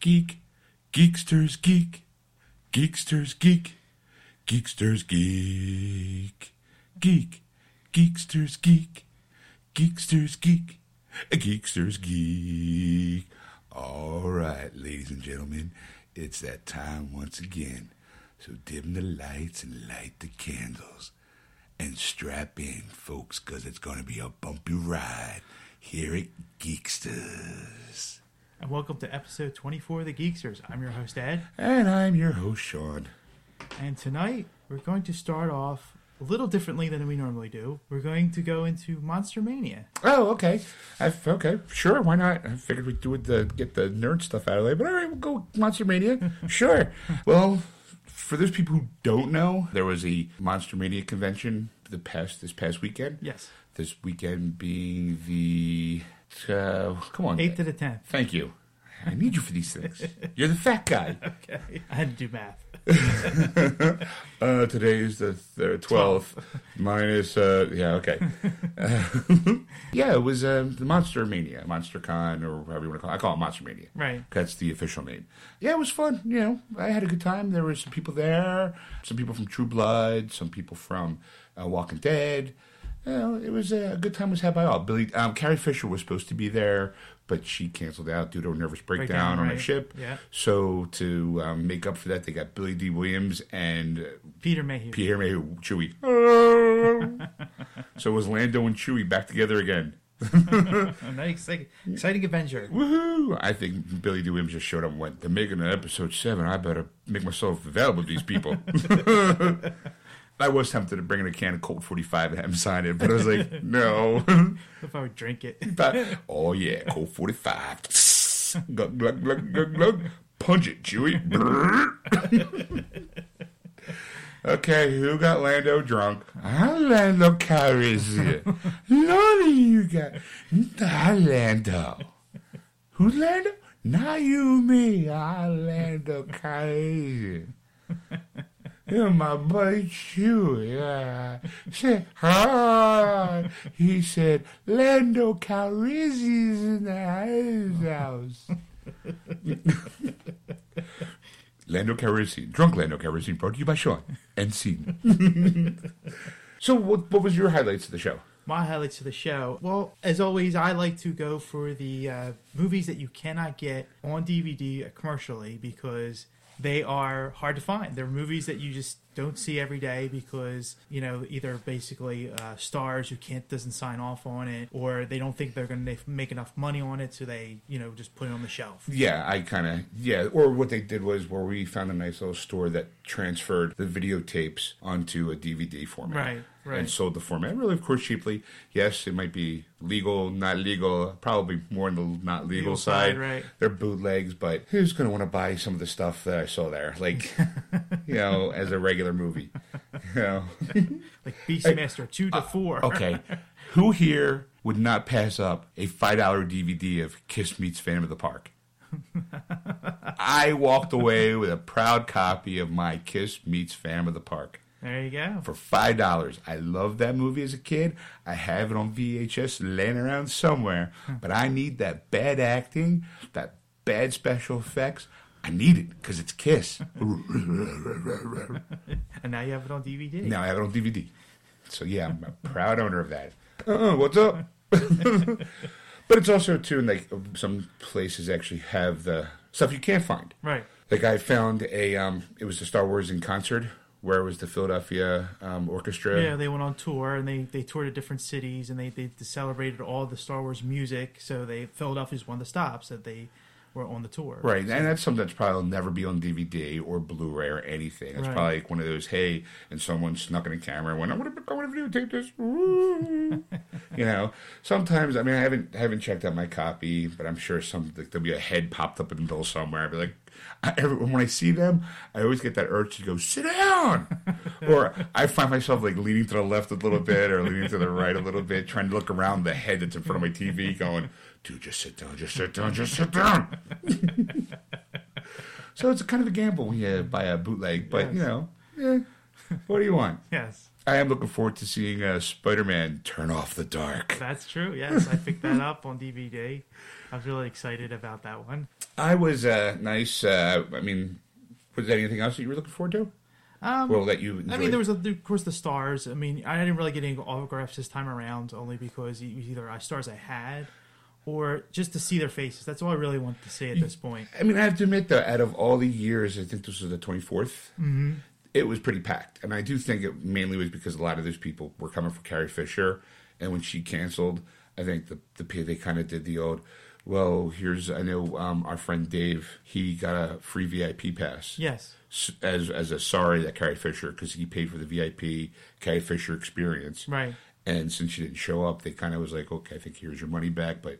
geek, geeksters geek, geeksters geek, geeksters geek, geek, geeksters geek, geeksters geek, geeksters geek. All right, ladies and gentlemen, it's that time once again. So dim the lights and light the candles. And strap in, folks, because it's going to be a bumpy ride here at Geeksters. And welcome to episode 24 of the Geeksters. I'm your host, Ed. And I'm your host, Sean. And tonight, we're going to start off a little differently than we normally do. We're going to go into Monster Mania. Oh, okay. I, okay, sure. Why not? I figured we'd do it the get the nerd stuff out of the way. But all right, we'll go Monster Mania. sure. Well, for those people who don't know, there was a Monster Mania convention the past this past weekend. Yes. This weekend being the uh, come on, 8th to the 10th. Thank you. I need you for these things. You're the fat guy. Okay. I had to do math. Uh, today is the thir- 12th. Minus, uh, yeah, okay. yeah, it was uh, the Monster Mania, Monster Con, or whatever you want to call it. I call it Monster Mania. Right. That's the official name. Yeah, it was fun. You know, I had a good time. There were some people there, some people from True Blood, some people from uh, Walking Dead. You know, it was a good time was had by all. Billy, um, Carrie Fisher was supposed to be there, but she canceled out due to a nervous breakdown, Breakdown, on a ship. Yeah. So to um, make up for that, they got Billy Dee Williams and Peter Mayhew. Pierre Mayhew, Chewie. so it was Lando and Chewie back together again. Nice, exciting, exciting adventure. Woohoo! I think Billy Dee Williams just showed up and went, They're making an episode seven. I better make myself available to these people. I was tempted to bring in a can of Colt 45 and have him sign it, but I was like, no. If I would drink it. But, oh, yeah, Colt 45. glug, glug, glug, glug, glug. Punch it, Chewie. okay, who got Lando drunk? I Lando Calrissian. None of you got. I Lando. Who's Lando? Not you, me. I Lando Calrissian. You're my buddy Chewie. Yeah. Said, hi. He said, Lando Calrissian's in the house. Lando Calrissian, drunk Lando Calrissian, brought to you by Sean and Scene. so, what, what was your highlights of the show? My highlights of the show. Well, as always, I like to go for the uh, movies that you cannot get on DVD commercially because they are hard to find. They're movies that you just don't see every day because you know either basically uh, stars who can't doesn't sign off on it, or they don't think they're going to make enough money on it, so they you know just put it on the shelf. Yeah, I kind of yeah. Or what they did was where we found a nice little store that transferred the videotapes onto a DVD format, Right, right. and sold the format. Really, of course, cheaply. Yes, it might be legal, not legal. Probably more on the not legal, Legal side. side, right. They're bootlegs, but who's going to want to buy some of the stuff that I saw there? Like, you know, as a regular movie, you know. Like Beastmaster two to uh, four. Okay, who here would not pass up a five dollar DVD of Kiss meets Phantom of the Park? I walked away with a proud copy of my Kiss meets Phantom of the Park There you go. for five dollars. I loved that movie as a kid. I have it on VHS laying around somewhere, but I need that bad acting, that bad special effects. I need it because it's Kiss. And now you have it on DVD. Now I have it on DVD. So yeah, I'm a proud owner of that. Uh, what's up? but it's also too and like some places actually have the stuff you can't find. Right. Like I found a um, it was the Star Wars in concert where it was the Philadelphia um, Orchestra. Yeah, they went on tour and they, they toured to different cities and they, they celebrated all the Star Wars music. So they Philadelphia's one of the stops that they were on the tour. Right, and that's something that's probably will never be on DVD or Blu-ray or anything. It's Right. probably like one of those, hey, and someone snuck in a camera and went, "I want to, I want to videotape this." You know, sometimes I mean, I haven't haven't checked out my copy, but I'm sure some like, there'll be a head popped up in the middle somewhere. I'll be like, I, every, when I see them, I always get that urge to go sit down, or I find myself like leaning to the left a little bit or leaning to the right a little bit, trying to look around the head that's in front of my TV, going, "Dude, just sit down, just sit down, just sit down." so it's kind of a gamble when you buy a bootleg, but you know, eh, what do you want? Yes, I am looking forward to seeing uh, Spider-Man turn off the dark. that's true. Yes, I picked that up on DVD. I was really excited about that one. I was uh, nice. Uh, I mean, was there anything else that you were looking forward to? Um, well, that you. Enjoyed? I mean, there was of course the stars. I mean, I didn't really get any autographs this time around, only because it was either stars I had or just to see their faces. That's all I really want to see at this point. I mean, I have to admit though, out of all the years, I think this was the 24th. Mm-hmm. It was pretty packed, and I do think it mainly was because a lot of those people were coming for Carrie Fisher, and when she canceled, I think the the they kind of did the old. Well, here's I know um, our friend Dave. He got a free VIP pass. Yes. As as a sorry that Carrie Fisher because he paid for the VIP Carrie Fisher experience. Right. And since she didn't show up, they kind of was like, okay, I think here's your money back, but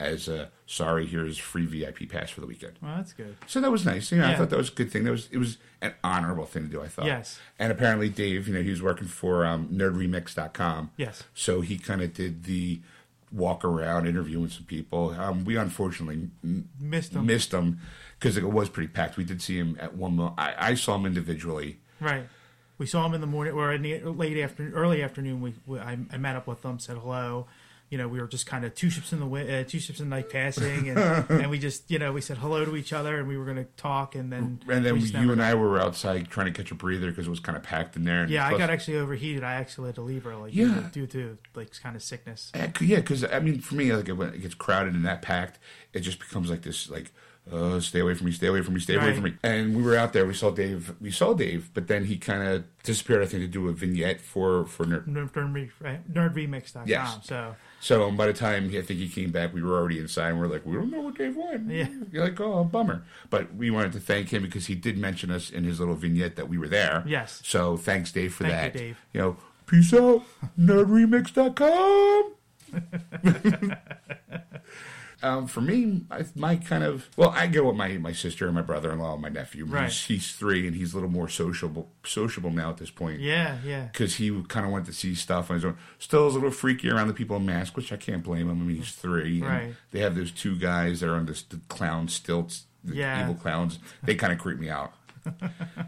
as a sorry, here's free VIP pass for the weekend. Well, that's good. So that was nice. You know, I thought that was a good thing. That was it was an honorable thing to do. I thought. Yes. And apparently, Dave, you know, he was working for um, NerdRemix.com. Yes. So he kind of did the walk around interviewing some people. Um, we unfortunately m- Missed them. missed him because it was pretty packed. We did see him at one. Mo- I, I saw him individually. Right. We saw him in the morning or in the late afternoon, early afternoon. We, we I, I met up with them, said hello. You know, we were just kind of two ships in the uh, two ships in the night passing, and, and we just you know we said hello to each other, and we were going to talk, and then And then we you never- and I were outside trying to catch a breather because it was kind of packed in there. And yeah, I got actually overheated. I actually had to leave early. Yeah. due to like kind of sickness. Yeah, because I mean, for me, like when it gets crowded and that packed, it just becomes like this, like, uh, stay away from me, stay away from me, stay away Right. from me. And we were out there, we saw Dave, we saw Dave, but then he kind of disappeared. I think to do a vignette for for Nerd. Nerd, nerd, right? Yes. So So by the time I think he came back, we were already inside, and we are like, we don't know what Dave won. Yeah. you're like, oh, bummer. But we wanted to thank him because he did mention us in his little vignette that we were there. Yes. So thanks, Dave, for Thank you, that. Dave. You know, peace out, nerdremix.com. Um, for me, I, my kind of well, I go with my, my sister and my brother in law and my nephew. Right. He's, he's three and he's a little more sociable sociable now at this point. yeah, yeah, Because he kind of went to see stuff on his own. Still is a little freaky around the people in masks, which I can't blame him. I mean, he's three. and Right. They have those two guys that are on this the clown stilts, the Yeah. evil clowns. They kind of creep me out.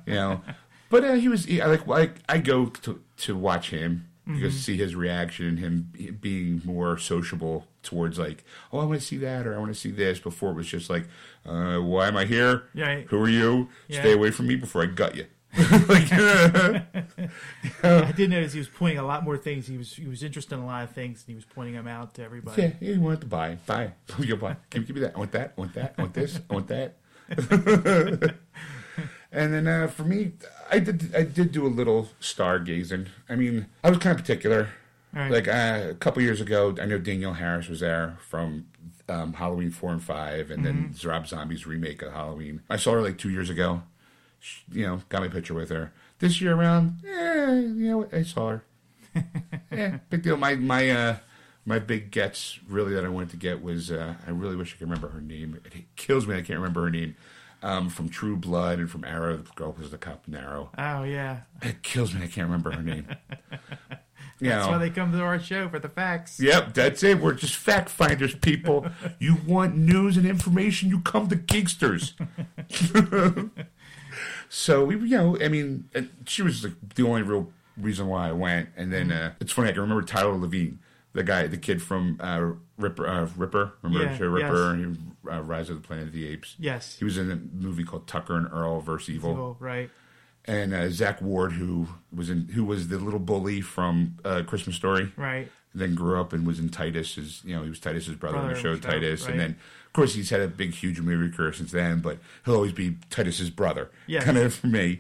you know, but uh, he was. I like. I, I go to to watch him Mm-hmm. because see his reaction and him being more sociable towards like, oh, I want to see that or I want to see this. Before it was just like, uh, why am I here? Right. Who are you? Yeah. Stay away from me before I gut you. like, I did notice he was pointing a lot more things. He was he was interested in a lot of things, and he was pointing them out to everybody. Yeah, he you want to buy, buy. You buy. Give, me- give me that. I want that. I want that. I want this. I want that. and then uh, for me, I did. I did do a little stargazing. I mean, I was kind of particular. Right. Like uh, a couple years ago, I know Danielle Harris was there from um, Halloween four and five, and then Rob Zombie's remake of Halloween. I saw her like two years ago. She, you know, got my picture with her. This year around, eh, you know, I saw her. yeah, big deal. My my uh my big gets really that I wanted to get was uh, I really wish I could remember her name. It kills me I can't remember her name. Um, from True Blood and from Arrow, the girl who was the cop in Arrow. Oh yeah, It kills me I can't remember her name. You that's know. why they come to our show for the facts. Yep, that's it. We're just fact finders, people. You want news and information, you come to Geeksters. so we, you know, I mean, uh, she was the, the only real reason why I went. And then uh, it's funny, I can remember Tyler Labine, the guy, the kid from uh, Reaper. Uh, Reaper, remember Yeah, Reaper? yes. And he, uh, Rise of the Planet of the Apes. Yes, He was in a movie called Tucker and Earl versus Evil Evil, right? And uh, Zack Ward, who was in, who was the little bully from uh, Christmas Story, Right. then grew up and was in Titus. As you know, he was Titus's brother, on the Brother show on the show, Titus, right. and then of course he's had a big, huge movie career since then. But he'll always be Titus's brother, Yes. kind of for me.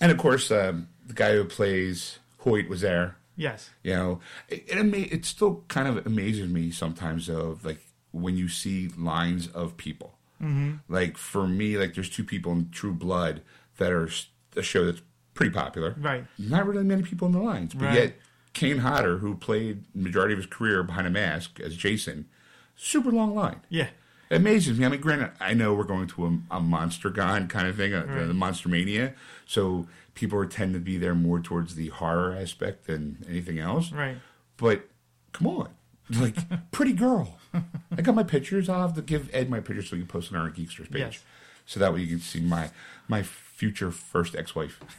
And of course, um, the guy who plays Hoyt was there. Yes. You know, it, it, ama- it still kind of amazes me sometimes of like when you see lines of people. Mm-hmm. Like for me, like there's two people in True Blood that are a show that's pretty popular. Right. Not really many people in the lines, but Right. yet Kane Hodder, who played majority of his career behind a mask as Jason, super long line. Yeah. It amazes me. I mean, granted, I know we're going to a, a Monster Con kind of thing, a, Right. the Monster Mania, so people are tend to be there more towards the horror aspect than anything else. Right. But come on, like pretty girl. I got my pictures. I'll have to give Ed my pictures so he can post it on our Geeksters page, Yes. so that way you can see my my future first ex-wife.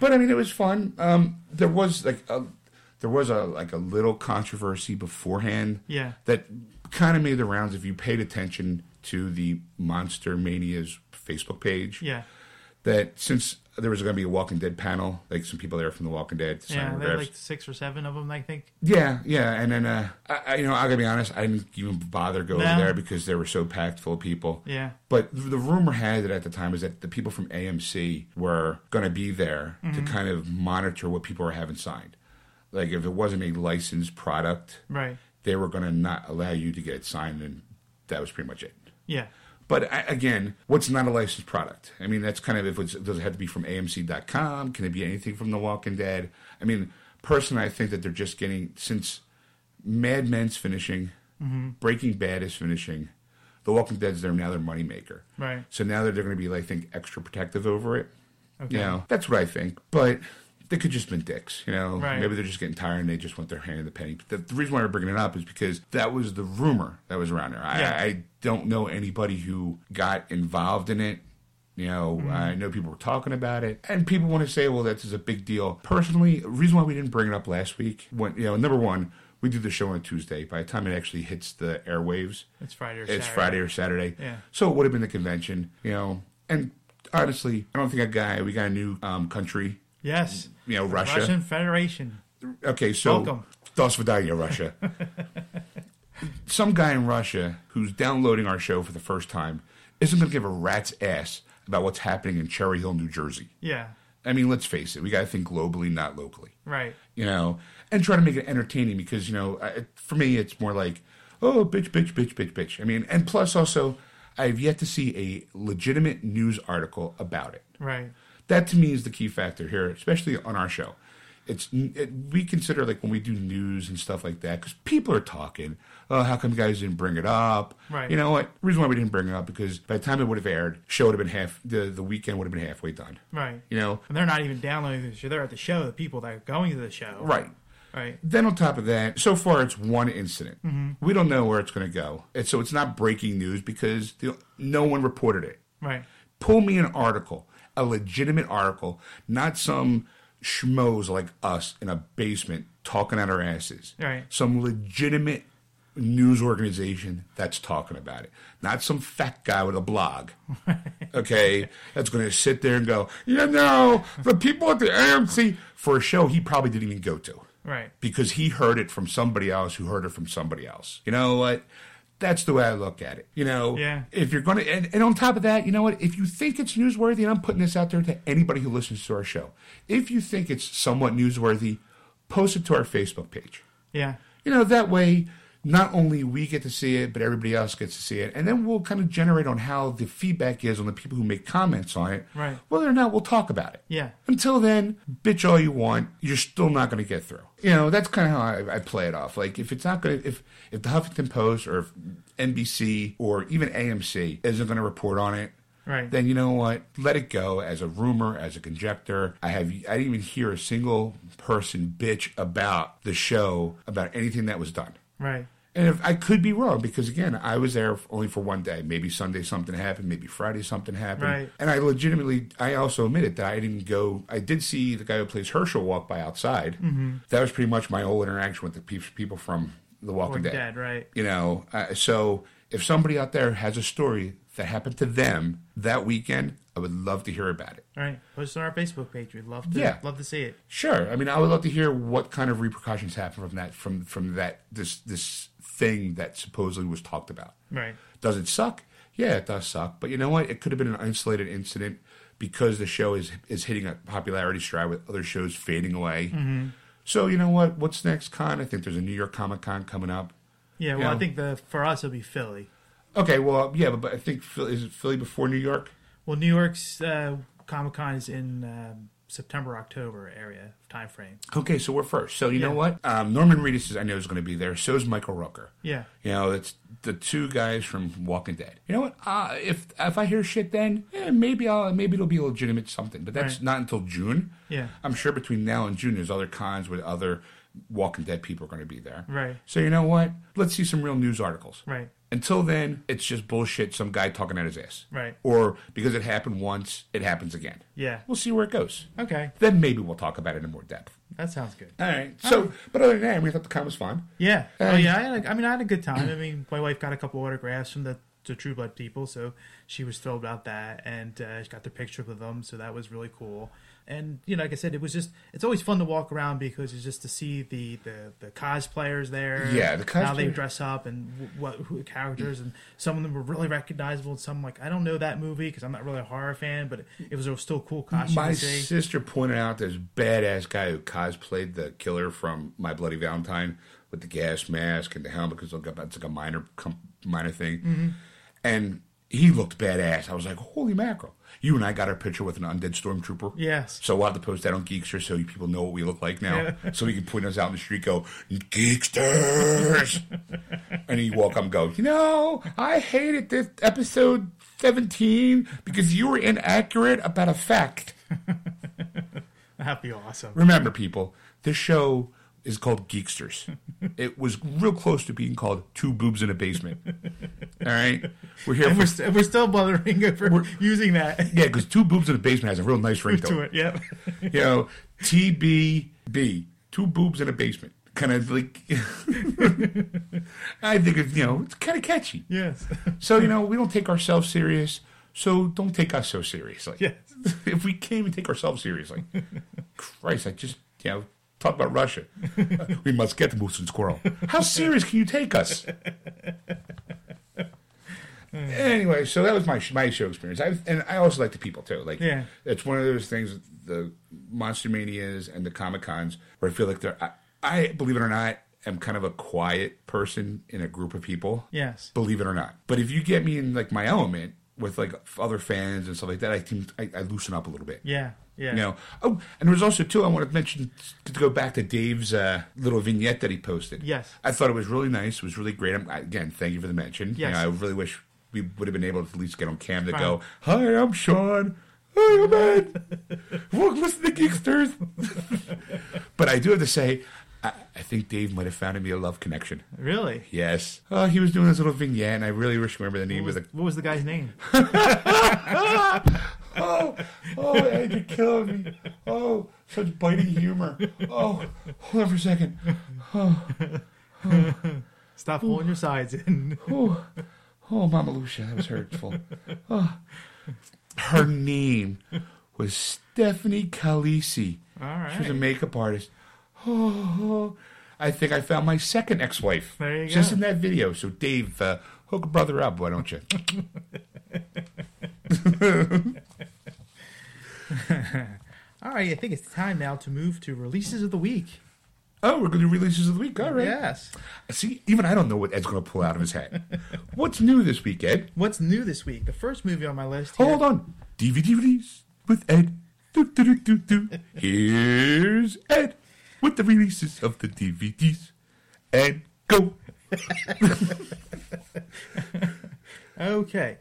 but I mean, it was fun. Um, there was like a, there was a like a little controversy beforehand Yeah. that kind of made the rounds if you paid attention to the Monster Mania's Facebook page. Yeah. That since there was going to be a Walking Dead panel, like some people there from The Walking Dead. Yeah. They had like six or seven of them, I think. Yeah, yeah, and then uh, I, you know, I gotta be honest, I didn't even bother going No. there because they were so packed full of people. Yeah. But the rumor had it at the time is that the people from AMC were going to be there to kind of monitor what people were having signed. Like if it wasn't a licensed product, Right. they were going to not allow you to get it signed, and that was pretty much it. Yeah. But again, what's not a licensed product? I mean, that's kind of if it's does it have to be from AMC.com? Can it be anything from The Walking Dead? I mean, personally, I think that they're just getting since Mad Men's finishing, mm-hmm. Breaking Bad is finishing, The Walking Dead's their now their moneymaker. Right. So now that they're going to be, I think, extra protective over it. Okay. You know, that's what I think. But they could just been dicks. You know, Right. maybe they're just getting tired and they just want their hand in the penny. But the, the reason why we're bringing it up is because that was the rumor that was around there. I, Yeah. I don't know anybody who got involved in it. You know, Mm-hmm. I know people were talking about it, and people want to say, "Well, that's is a big deal." Personally, the reason why we didn't bring it up last week, when you know, number one, we do the show on Tuesday. By the time it actually hits the airwaves, It's Friday or it's Saturday. Friday or Saturday. Yeah. So it would have been the convention, you know. And honestly, I don't think a guy. We got a new um, country, Yes. you know, Russia. Russian Federation. Okay, so Welcome. Russia. Some guy in Russia who's downloading our show for the first time isn't going to give a rat's ass about what's happening in Cherry Hill, New Jersey. Yeah. I mean, let's face it, we got to think globally, not locally. Right. You know, and try to make it entertaining because, you know, I, for me, it's more like, oh, bitch, bitch, bitch, bitch, bitch. I mean, and plus also, I've yet to see a legitimate news article about it. Right. That to me is the key factor here, especially on our show. It's it, we consider like when we do news and stuff like that because people are talking. Oh, how come you guys didn't bring it up? Right. You know what? Reason why we didn't bring it up because by the time it would have aired, show would have been half. The the weekend would have been halfway done. Right. You know. And they're not even downloading the show. They're at the show. The people that are going to the show. Right. Right. Then on top of that, so far it's one incident. Mm-hmm. We don't know where it's going to go, and so it's not breaking news because the, no one reported it. Right. pull me an article, a legitimate article, not some schmoes like us in a basement talking out our asses. Right. Some legitimate news organization that's talking about it, not some fat guy with a blog. Okay, that's going to sit there and go, you know, the people at the AMC for a show he probably didn't even go to Right. because he heard it from somebody else who heard it from somebody else. You know what? That's the way I look at it. You know, Yeah. if you're going to, and, and on top of that, you know what? If you think it's newsworthy, and I'm putting this out there to anybody who listens to our show, if you think it's somewhat newsworthy, post it to our Facebook page. Yeah. You know, that way, not only we get to see it, but everybody else gets to see it. And then we'll kind of generate on how the feedback is on the people who make comments on it. Right. Whether or not we'll talk about it. Yeah. Until then, bitch all you want, you're still not going to get through. You know, that's kind of how I, I play it off. Like, if it's not going to, if, if the Huffington Post or if NBC or even AMC isn't going to report on it, Right. then you know what? Let it go as a rumor, as a conjecture. I have, I didn't even hear a single person bitch about the show, about anything that was done. Right. And if I could be wrong, because again, I was there only for one day. Maybe Sunday something happened, maybe Friday something happened. Right. And I legitimately, I also admitted that I didn't go. I did see the guy who plays Herschel walk by outside. Mm-hmm. That was pretty much my whole interaction with the pe- people from The Walking Dead. dead. Right. You know, uh, so if somebody out there has a story that happened to them that weekend, I would love to hear about it. Right. Post it on our Facebook page. We'd love to. Yeah. Love to see it. Sure. I mean, I would love to hear what kind of repercussions happen from that, from from that this this thing that supposedly was talked about. Right. Does it suck? Yeah, it does suck. But you know what? It could have been an isolated incident because the show is is hitting a popularity stride with other shows fading away. Mm-hmm. So you know what? What's next con? I think there's a New York Comic Con coming up. Yeah. Well, Yeah. I think the for us it'll be Philly. Okay, well, yeah, but, but I think Philly, is it Philly before New York? Well, New York's uh, Comic Con is in um, September October area time frame. Okay, so we're first. So you know what? Um, Norman Reedus is I know is going to be there. So is Michael Rooker. Yeah. You know, it's the two guys from Walking Dead. You know what? Uh, if if I hear shit, then eh, maybe I'll maybe it'll be a legitimate something. But that's Right. not until June. Yeah. I'm sure between now and June, there's other cons with other Walking Dead people are going to be there. Right. So you know what? Let's see some real news articles. Right. Until then, it's just bullshit. Some guy talking out his ass. Right. Or because it happened once, it happens again. Yeah. We'll see where it goes. Okay. Then maybe we'll talk about it in more depth. That sounds good. All right. So, but other than that, we thought the con was fun. Yeah. Oh yeah. I, had a, I mean, I had a good time. I mean, my wife got a couple autographs from the the True Blood people, so she was thrilled about that, and uh, she got the picture with them, so that was really cool. And you know, like I said, it was just it's always fun to walk around because it's just to see the the, the cosplayers there, Yeah, the how they dress up and what who the characters, and some of them were really recognizable, and some like I don't know that movie because I'm not really a horror fan, but it was a still cool costume My to see. sister pointed out this badass guy who cosplayed the killer from My Bloody Valentine with the gas mask and the helmet because it's like a minor minor thing, Mm-hmm. and he looked badass. I was like, holy mackerel! You and I got our picture with an undead stormtrooper. Yes. So we'll have to post that on Geekster so people know what we look like now. So we can point us out in the street, go Geeksters, and you walk up and go, you know, I hated this episode seventeen because you were inaccurate about a fact. That'd be awesome. Remember, people, this show is called Geeksters. it was real close to being called Two Boobs in a Basement. All right, we're here And for we're, st- we're still bothering over using that yeah, because Two Boobs in a Basement has a real nice ring to it. Yep. you know, TBB, two boobs in a basement. Kind of like, I think it's, you know, it's kind of catchy. yes. So, you know, we don't take ourselves serious, so don't take us so seriously. Yes. If we can't even take ourselves seriously, Christ, I just, you know, talk about Russia. we must get the moose and squirrel. How serious can you take us? anyway, so that was my my show experience. I and I also like the people too. Like, Yeah. it's one of those things. The Monster Manias and the Comic Cons where I feel like they're. I, I believe it or not, am kind of a quiet person in a group of people. Yes. Believe it or not, but if you get me in like my element with like other fans and stuff like that, I think I, I loosen up a little bit. Yeah. Yeah. You know. Oh, and there was also too. I want to mention to go back to Dave's uh, little vignette that he posted. Yes. I thought it was really nice. It was really great. I'm, again, thank you for the mention. You Yes. know, I really wish we would have been able to at least get on cam to Right. go. Hi, I'm Sean. Hi, I'm Ed. Welcome listen to Geeksters. but I do have to say, I, I think Dave might have found me a love connection. Really? Yes. Oh, he was doing his little vignette, and I really wish I remember the name What was, of the what was the guy's name? Oh, oh, Ed, you're killing me. Oh, such biting humor. Oh, hold on for a second. Oh, Stop pulling your sides in. Oh, oh, Mama Lucia, that was hurtful. Oh. Her name was Stephanie Calisi. All She was a makeup artist. Oh, I think I found my second ex-wife. There you Just go. in that video. So, Dave, uh, hook a brother up, why don't you? All right. I think it's time now to move to releases of the week. Oh, we're going to do releases of the week. All right. Yes. See, even I don't know what Ed's going to pull out of his hat. What's new this week, Ed? What's new this week? The first movie on my list. Here, Hold on. DVD release with Ed. Do, do, do, do, do. Here's Ed with the releases of the DVDs. And go. Okay.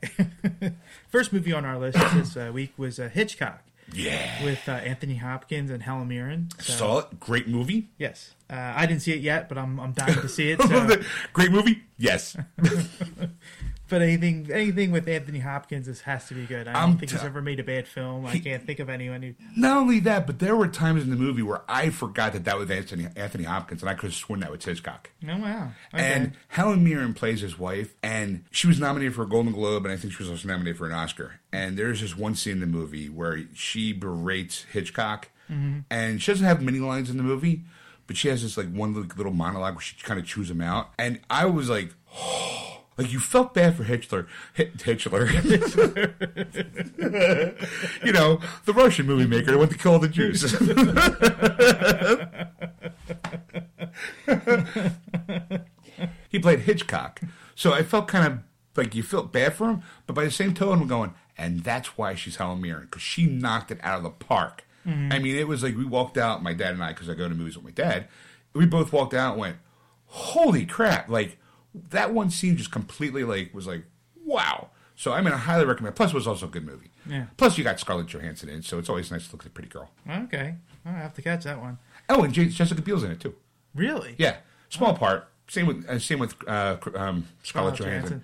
first movie on our list this uh, week was uh, Hitchcock Yeah. with uh, Anthony Hopkins and Helen Mirren. So, Saw it. Great movie. Yes. Uh, I didn't see it yet, but I'm I'm dying to see it. So. Great movie. Yes. But anything anything with Anthony Hopkins is, has to be good. I don't I'm think t- he's ever made a bad film. I can't think of anyone who. Not only that, but there were times in the movie where I forgot that that was Anthony, Anthony Hopkins, and I could have sworn that was Hitchcock. Oh wow. Okay. And Helen Mirren plays his wife, and she was nominated for a Golden Globe, and I think she was also nominated for an Oscar. And there's this one scene in the movie where she berates Hitchcock, mm-hmm. and she doesn't have many lines in the movie, but she has this like one little, little monologue where she kind of chews him out, and I was like. Like you felt bad for Hitler, Hit, Hitler, you know, the Russian movie maker who went to kill the Jews. he played Hitchcock. So I felt kind of like you felt bad for him, but by the same token, I'm going, and that's why she's Helen Mirren because she knocked it out of the park. Mm-hmm. I mean, it was like we walked out, my dad and I, because I go to movies with my dad. We both walked out and went, "Holy crap!" Like that one scene just completely like was like, "Wow." So I mean, I highly recommend. Plus, it was also a good movie. Yeah. Plus, you got Scarlett Johansson in, so it's always nice to look at a pretty girl. okay. I have to catch that one. Oh, and J- Jessica Biel's in it too. Really? Yeah, small part. Same with uh, same with uh, um, Scarlett Johansson. Johansson.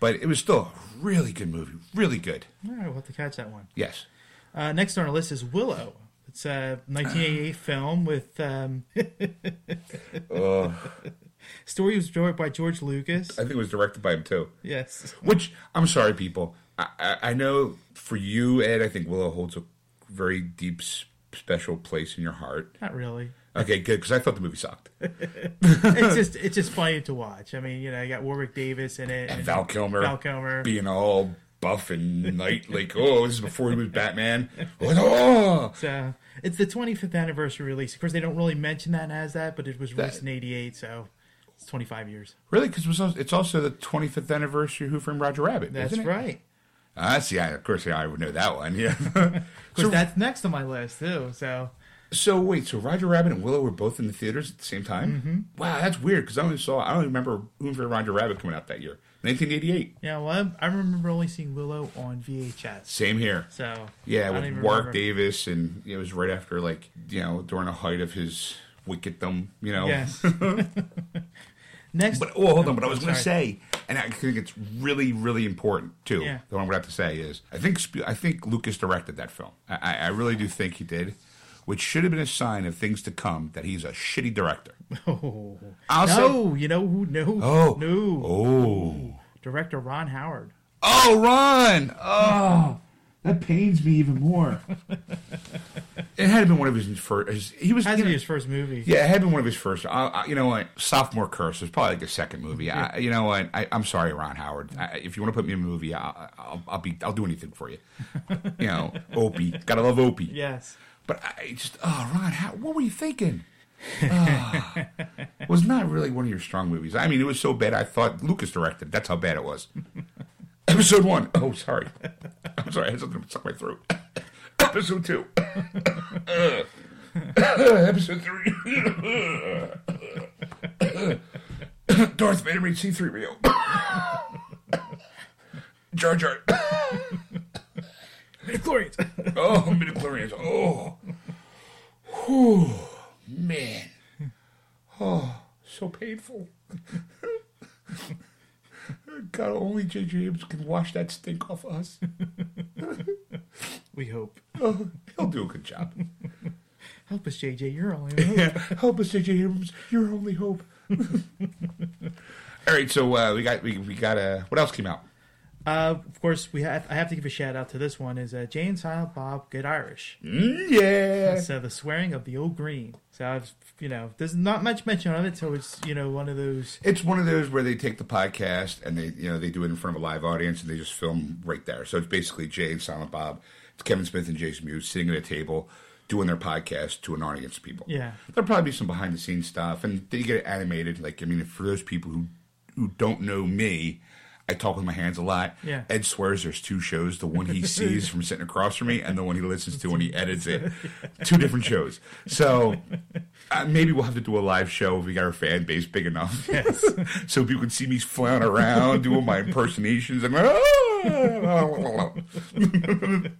But it was still a really good movie. Really good. All right. We'll have to catch that one. Yes. Uh, next on our list is Willow It's a 1988 film with um, story was directed by George Lucas. I think it was directed by him too. Yes. Which I'm sorry, people. I, I, I know for you, Ed. I think Willow holds a very deep, special place in your heart. Not really. Okay, good because I thought the movie sucked. It's just it's just funny to watch. I mean, you know, you got Warwick Davis in it. And Val Kilmer, Val Kilmer. being all buff and night, like oh, this is before he was Batman. Like, oh, So it's the 25th anniversary release. Of course, they don't really mention that as that, but it was released That- in '88, so it's 25 years. really? Because it's also the 25th anniversary of Who Framed Roger Rabbit. That's isn't it? right. Ah, see, I, of course, I would know that one. Yeah. Of course, so, that's next on my list too. So so wait, so Roger Rabbit and Willow were both in the theaters at the same time? Mm-hmm. Wow, that's weird because I only saw I don't remember Who Framed Roger Rabbit coming out that year, 1988. yeah, well, I, I remember only seeing Willow on VHS. Same here. So Yeah, I with Warwick remember. Davis, and it was right after, like, you know, during the height of his wickeddom, you know. Yes. Next, But oh, hold on. But I oh, was Oh, going to say, and I think it's really, really important too. Yeah. What I'm going to have to say is, I think I think Lucas directed that film. I, I really do think he did, which should have been a sign of things to come that he's a shitty director. oh, no, you know who? No, Oh. no, Oh, director Ron Howard. oh, Ron! Oh, oh. That pains me even more. it had been one of his first. He was Has you to know- be his first movie. Yeah, it had been one of his first. I, I, you know what? Sophomore Curse was probably like a second movie. I, you know what? I, I'm sorry, Ron Howard. I, if you want to put me in a movie, I, I'll, I'll be. I'll do anything for you. You know, Opie. Gotta love Opie. Yes. But I just, oh, Ron, Howard, what were you thinking? Ah. was not really one of your strong movies. I mean, it was so bad. I thought Lucas directed. That's how bad it was. Episode one. Oh, sorry. I'm sorry. I had something stuck in my throat. Episode two. Episode three. Darth Vader made C3PO. Jar Jar. Midichlorians. Oh, midichlorians. Oh. Whew. Man. Oh, so painful. God, only J.J. Abrams can wash that stink off us. we hope. Oh, he'll do a good job. Help us, JJ. You're only. hope. Yeah, help us, J.J. Abrams. Your only hope. All right, so uh, we got we, we got uh, what else came out? Uh, of course, we have. I have to give a shout out to this one. Is uh, Jay and Silent Bob Get Irish? Mm, yeah, So the swearing of the old green. So I've, you know, there's not much mention of it. So it's, you know, one of those. It's one of those where they take the podcast and they, you know, they do it in front of a live audience and they just film right there. So it's basically Jay and Silent Bob. It's Kevin Smith and Jason Mewes sitting at a table doing their podcast to an audience of people. Yeah. There'll probably be some behind the scenes stuff and they get it animated. Like, I mean, for those people who, who don't know me, I talk with my hands a lot. Yeah. Ed swears there's two shows: the one he sees from sitting across from me, and the one he listens to when he edits it. Two different shows. So uh, maybe we'll have to do a live show if we got our fan base big enough, Yes. so people can see me flying around doing my impersonations and.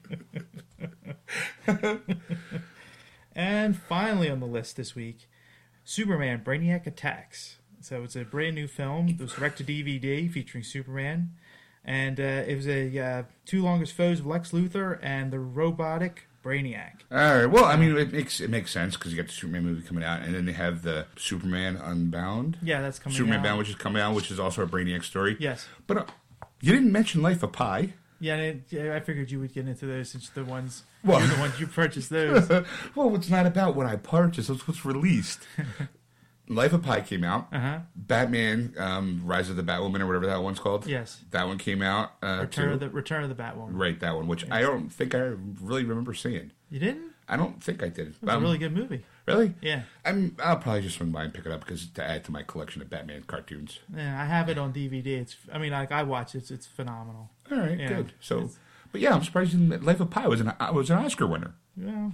And finally on the list this week, Superman Brainiac Attacks. So it's a brand new film. It was direct to DVD featuring Superman. And uh, it was a uh, two longest foes of Lex Luthor and the robotic Brainiac. All right. Well, I mean, it makes it makes sense because you got the Superman movie coming out, and then they have the Superman Unbound, Yeah, that's coming Superman out. Bound, which is coming out, which is also a Brainiac story. Yes. But uh, you didn't mention Life of Pi. Yeah, it, yeah, I figured you would get into those since the ones, Well- the ones you purchased those. well, it's not about what I purchased; it's what's released. Life of Pi came out. Uh huh. Batman, um, Rise of the Batwoman, or whatever that one's called. Yes. That one came out. Uh, Return too. of the Return of the Batwoman. Right, that one, which I don't think I really remember seeing. You didn't? I don't think I did. It's a Um, really good movie. really? Yeah. I'm. I'll probably just swing by and pick it up because to add to my collection of Batman cartoons. Yeah, I have it on DVD. It's, I mean, like I watch it. It's, it's phenomenal. All right, Yeah. good. So, but yeah, I'm surprised that Life of Pi was an was an Oscar winner. Yeah.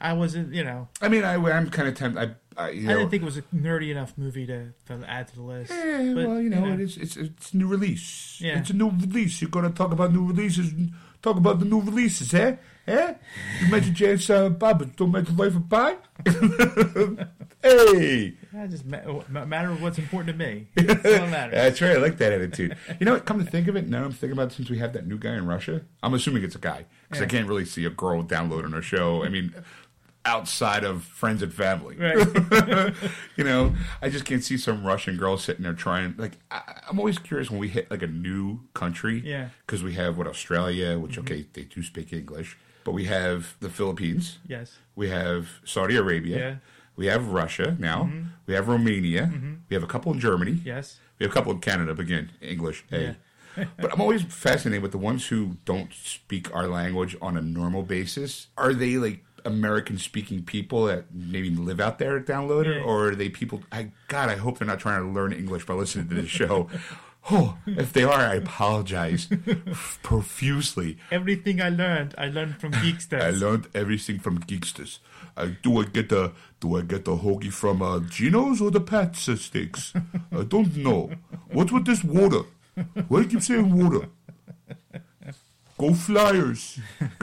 I wasn't, you know, I mean, I, I'm kind of tempted. I, I, you I didn't think it was a nerdy enough movie to, to add to the list. Eh, But, well, you know, it is. It's it's a new release. Yeah. It's a new release. You're gonna talk about new releases. Talk about the new releases, eh? Eh? You mentioned James uh, Bob, but don't mention Life of Pi. hey, I just ma- ma- matter of what's important to me. That's that that's right. I like that attitude. You know what? Come to think of it, now I'm thinking about it, since we have that new guy in Russia. I'm assuming it's a guy because I can't really see a girl downloading our show. I mean, outside of friends and family. Right. you know, I just can't see some Russian girl sitting there trying. Like, I, I'm always curious when we hit like a new country. Yeah. Mm-hmm. Because we have what Australia, which okay, they do speak English, but we have the Philippines. yes. We have Saudi Arabia. Yeah. Mm-hmm. We have Russia now. We have Romania. We have a couple in Germany. Yes. We have a couple in Canada, but again, English. Hey. but I'm always fascinated with the ones who don't speak our language on a normal basis. Are they like American speaking people that maybe live out there at Downloader? Yeah. Or are they people I God, I hope they're not trying to learn English by listening to this show. oh, if they are, I apologize profusely. Everything I learned, I learned from Geeksters. I learned everything from Geeksters. Uh, do I get the do I get the hoagie from uh, Geno's or the Pat's steaks? I don't know. What's with this water? Why do you keep saying water? Go Flyers!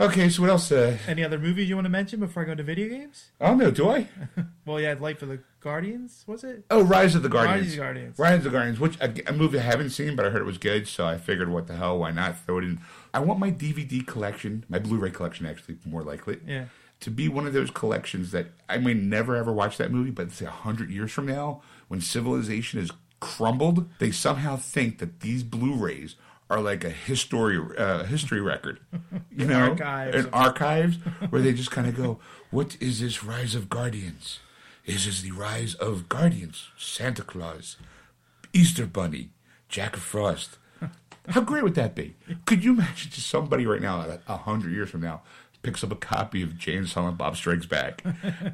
okay, so what else? Uh, Any other movies you want to mention before I go to video games? I don't know. Do I? Well, yeah, Life of the Guardians, was it? Oh, Rise of the Rise Guardians. of the Guardians. Rise of the Guardians, which a, a movie I haven't seen, but I heard it was good, so I figured, what the hell? Why not throw it in? I want my DVD collection, my Blu-ray collection, actually, more likely. Yeah. to be one of those collections that I may never ever watch that movie, but say a hundred years from now, when civilization is crumbled, they somehow think that these Blu-rays are like a history uh, history record, you know, Archives. an archives where they just kind of go, "What is this rise of Guardians? Is this the rise of Guardians? Santa Claus, Easter Bunny, Jack Frost." How great would that be? Could you imagine just somebody right now, a- hundred years from now, picks up a copy of Jay and Silent Bob Strikes Back,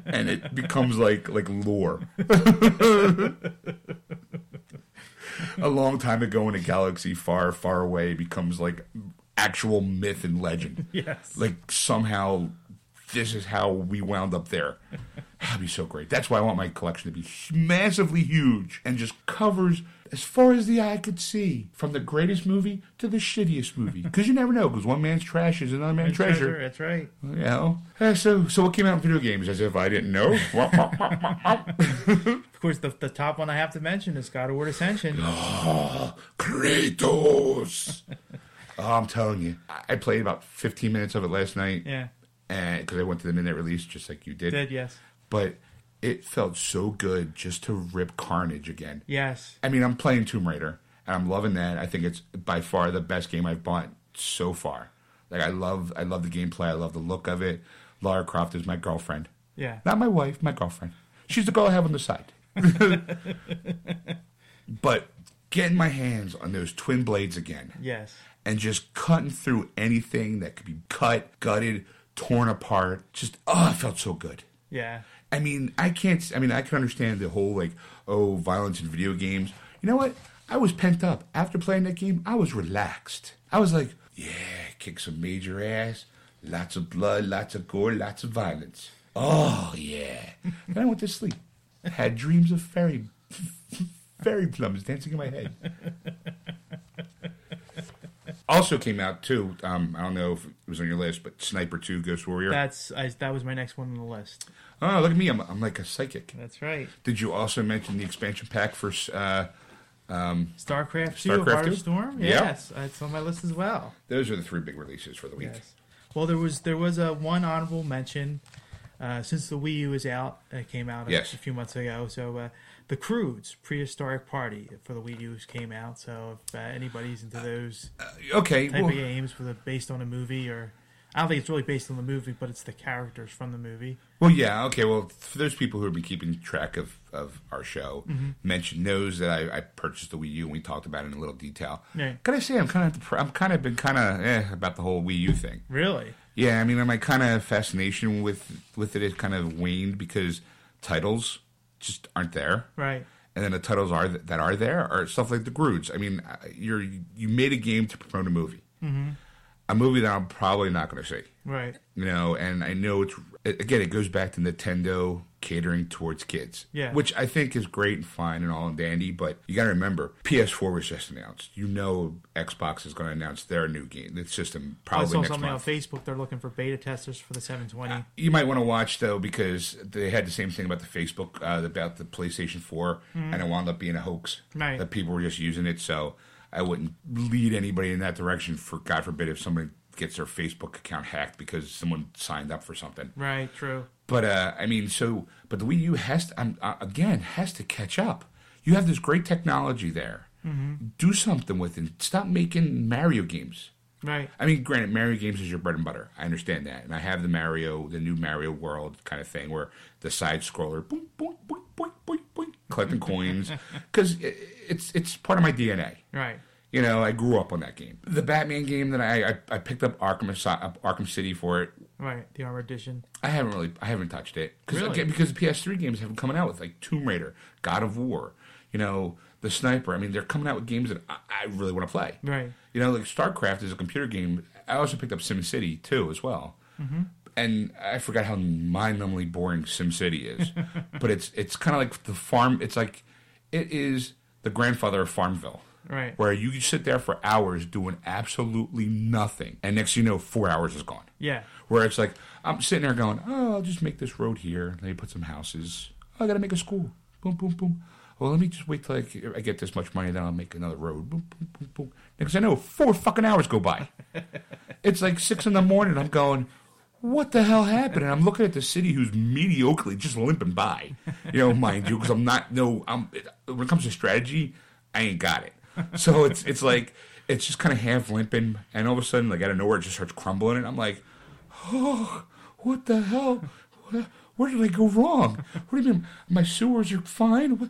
and it becomes like like lore. a long time ago in a galaxy far, far away, becomes like actual myth and legend. Yes. Like somehow, this is how we wound up there. That'd be so great. That's why I want my collection to be massively huge and just covers as far as the eye could see, from the greatest movie to the shittiest movie. Because you never know. Because one man's trash is another man's treasure. That's right. You know. Uh, so, so what came out in video games? As if I didn't know. Of course, the, the top one I have to mention is God of War Ascension. Ah, Kratos. oh, I'm telling you, I- I played about 15 minutes of it last night. Yeah. and because I went to the midnight release just like you did. Did, yes. But it felt so good just to rip Carnage again. Yes. I mean, I'm playing Tomb Raider, and I'm loving that. I think it's by far the best game I've bought so far. Like I love, I love the gameplay. I love the look of it. Lara Croft is my girlfriend, Yeah. not my wife, my girlfriend. She's the girl I have on the side. but getting my hands on those twin blades again Yes. and just cutting through anything that could be cut, gutted, torn apart. Just oh, it felt so good. Yeah. I mean, I can't. I mean, I can understand the whole like, oh, violence in video games. You know what? I was pent up after playing that game. I was relaxed. I was like, yeah, kick some major ass, lots of blood, lots of gore, lots of violence. Oh yeah. then I went to sleep. Had dreams of fairy, fairy plums dancing in my head. Also came out too. Um, I don't know if it was on your list, but Sniper Two: Ghost Warrior. That's I, that was my next one on the list. oh, look at me! I'm, I'm like a psychic. That's right. Did you also mention the expansion pack for? Uh, StarCraft 2, StarCraft Heart 2? of Storm. Yeah. Yes, it's on my list as well. those are the three big releases for the week. Yes. Well, there was there was a one honorable mention uh, since the Wii U is out. It came out a, Yes. a few months ago. So uh, the Croods Prehistoric Party for the Wii U came out. So if uh, anybody's into those Okay, type well, of games with a, based on a movie, or I don't think it's really based on the movie, but it's the characters from the movie. well, yeah, okay. Well, for those people who have been keeping track of, of our show, mentioned knows that I, I purchased the Wii U and we talked about it in a little detail. Yeah. Can I say I'm kind of I'm kind of been kind of eh, about the whole Wii U thing. Really? Yeah, I mean, my kind of fascination with with it has kind of waned because titles just aren't there. Right. and then the titles are that are there are stuff like the Croods. I mean, uh, you're you made a game to promote a movie, mm-hmm. a movie that I'm probably not going to see. Right. You know, and I know it's again it goes back to Nintendo catering towards kids, Yeah. which I think is great and fine and all and dandy. But you got to remember, PS4 was just announced. You know, Xbox is going to announce their new game, the system I probably saw next something month. on Facebook. They're looking for beta testers for the 720. You might want to watch though because they had the same thing about the Facebook uh, about the PlayStation 4, and it wound up being a hoax. Mm-hmm. Right. That people were just using it, so I wouldn't lead anybody in that direction. For God forbid, if somebody gets their Facebook account hacked because someone signed up for something. Right. True. But uh, I mean, so but the Wii U has to, um, uh, again has to catch up. You have this great technology there. Do something with it. Stop making Mario games. Right. I mean, granted, Mario games is your bread and butter. I understand that, and I have the Mario, the new Mario World kind of thing, where the side scroller, boing, boing, boing, boing, boing, boing, collecting coins, because it's it's part of my DNA. Right. You know, I grew up on that game. The Batman game that I I, I picked up Arkham Arkham City for it. Right. The armor edition. I haven't really I haven't touched it because Really? because the PS3 games haven't coming out with like Tomb Raider, God of War, you know, the Sniper. I mean, they're coming out with games that I, I really want to play. Right. You know, like StarCraft is a computer game. I also picked up SimCity too, as well. Mm-hmm. And I forgot how mind-numbingly boring SimCity is, but it's it's kind of like the farm. It's like it is the grandfather of Farmville, Right. where you sit there for hours doing absolutely nothing, and next you know, four hours is gone. Yeah. Where it's like I'm sitting there going, "Oh, I'll just make this road here. Let me put some houses. Oh, I gotta make a school. Boom, boom, boom. Well, let me just wait till I, get- I get this much money, then I'll make another road. Boom, boom, boom, boom. Thing I know, four fucking hours go by. it's like six in the morning. I'm going, what the hell happened? And I'm looking at the city who's mediocrely just limping by. You know, mind you, because I'm not no. I'm when it comes to strategy, I ain't got it. So it's it's like it's just kind of half limping, and all of a sudden, like out of nowhere, it just starts crumbling, and I'm like, oh, what the hell? Where did I go wrong? What do you mean? My sewers are fine? What-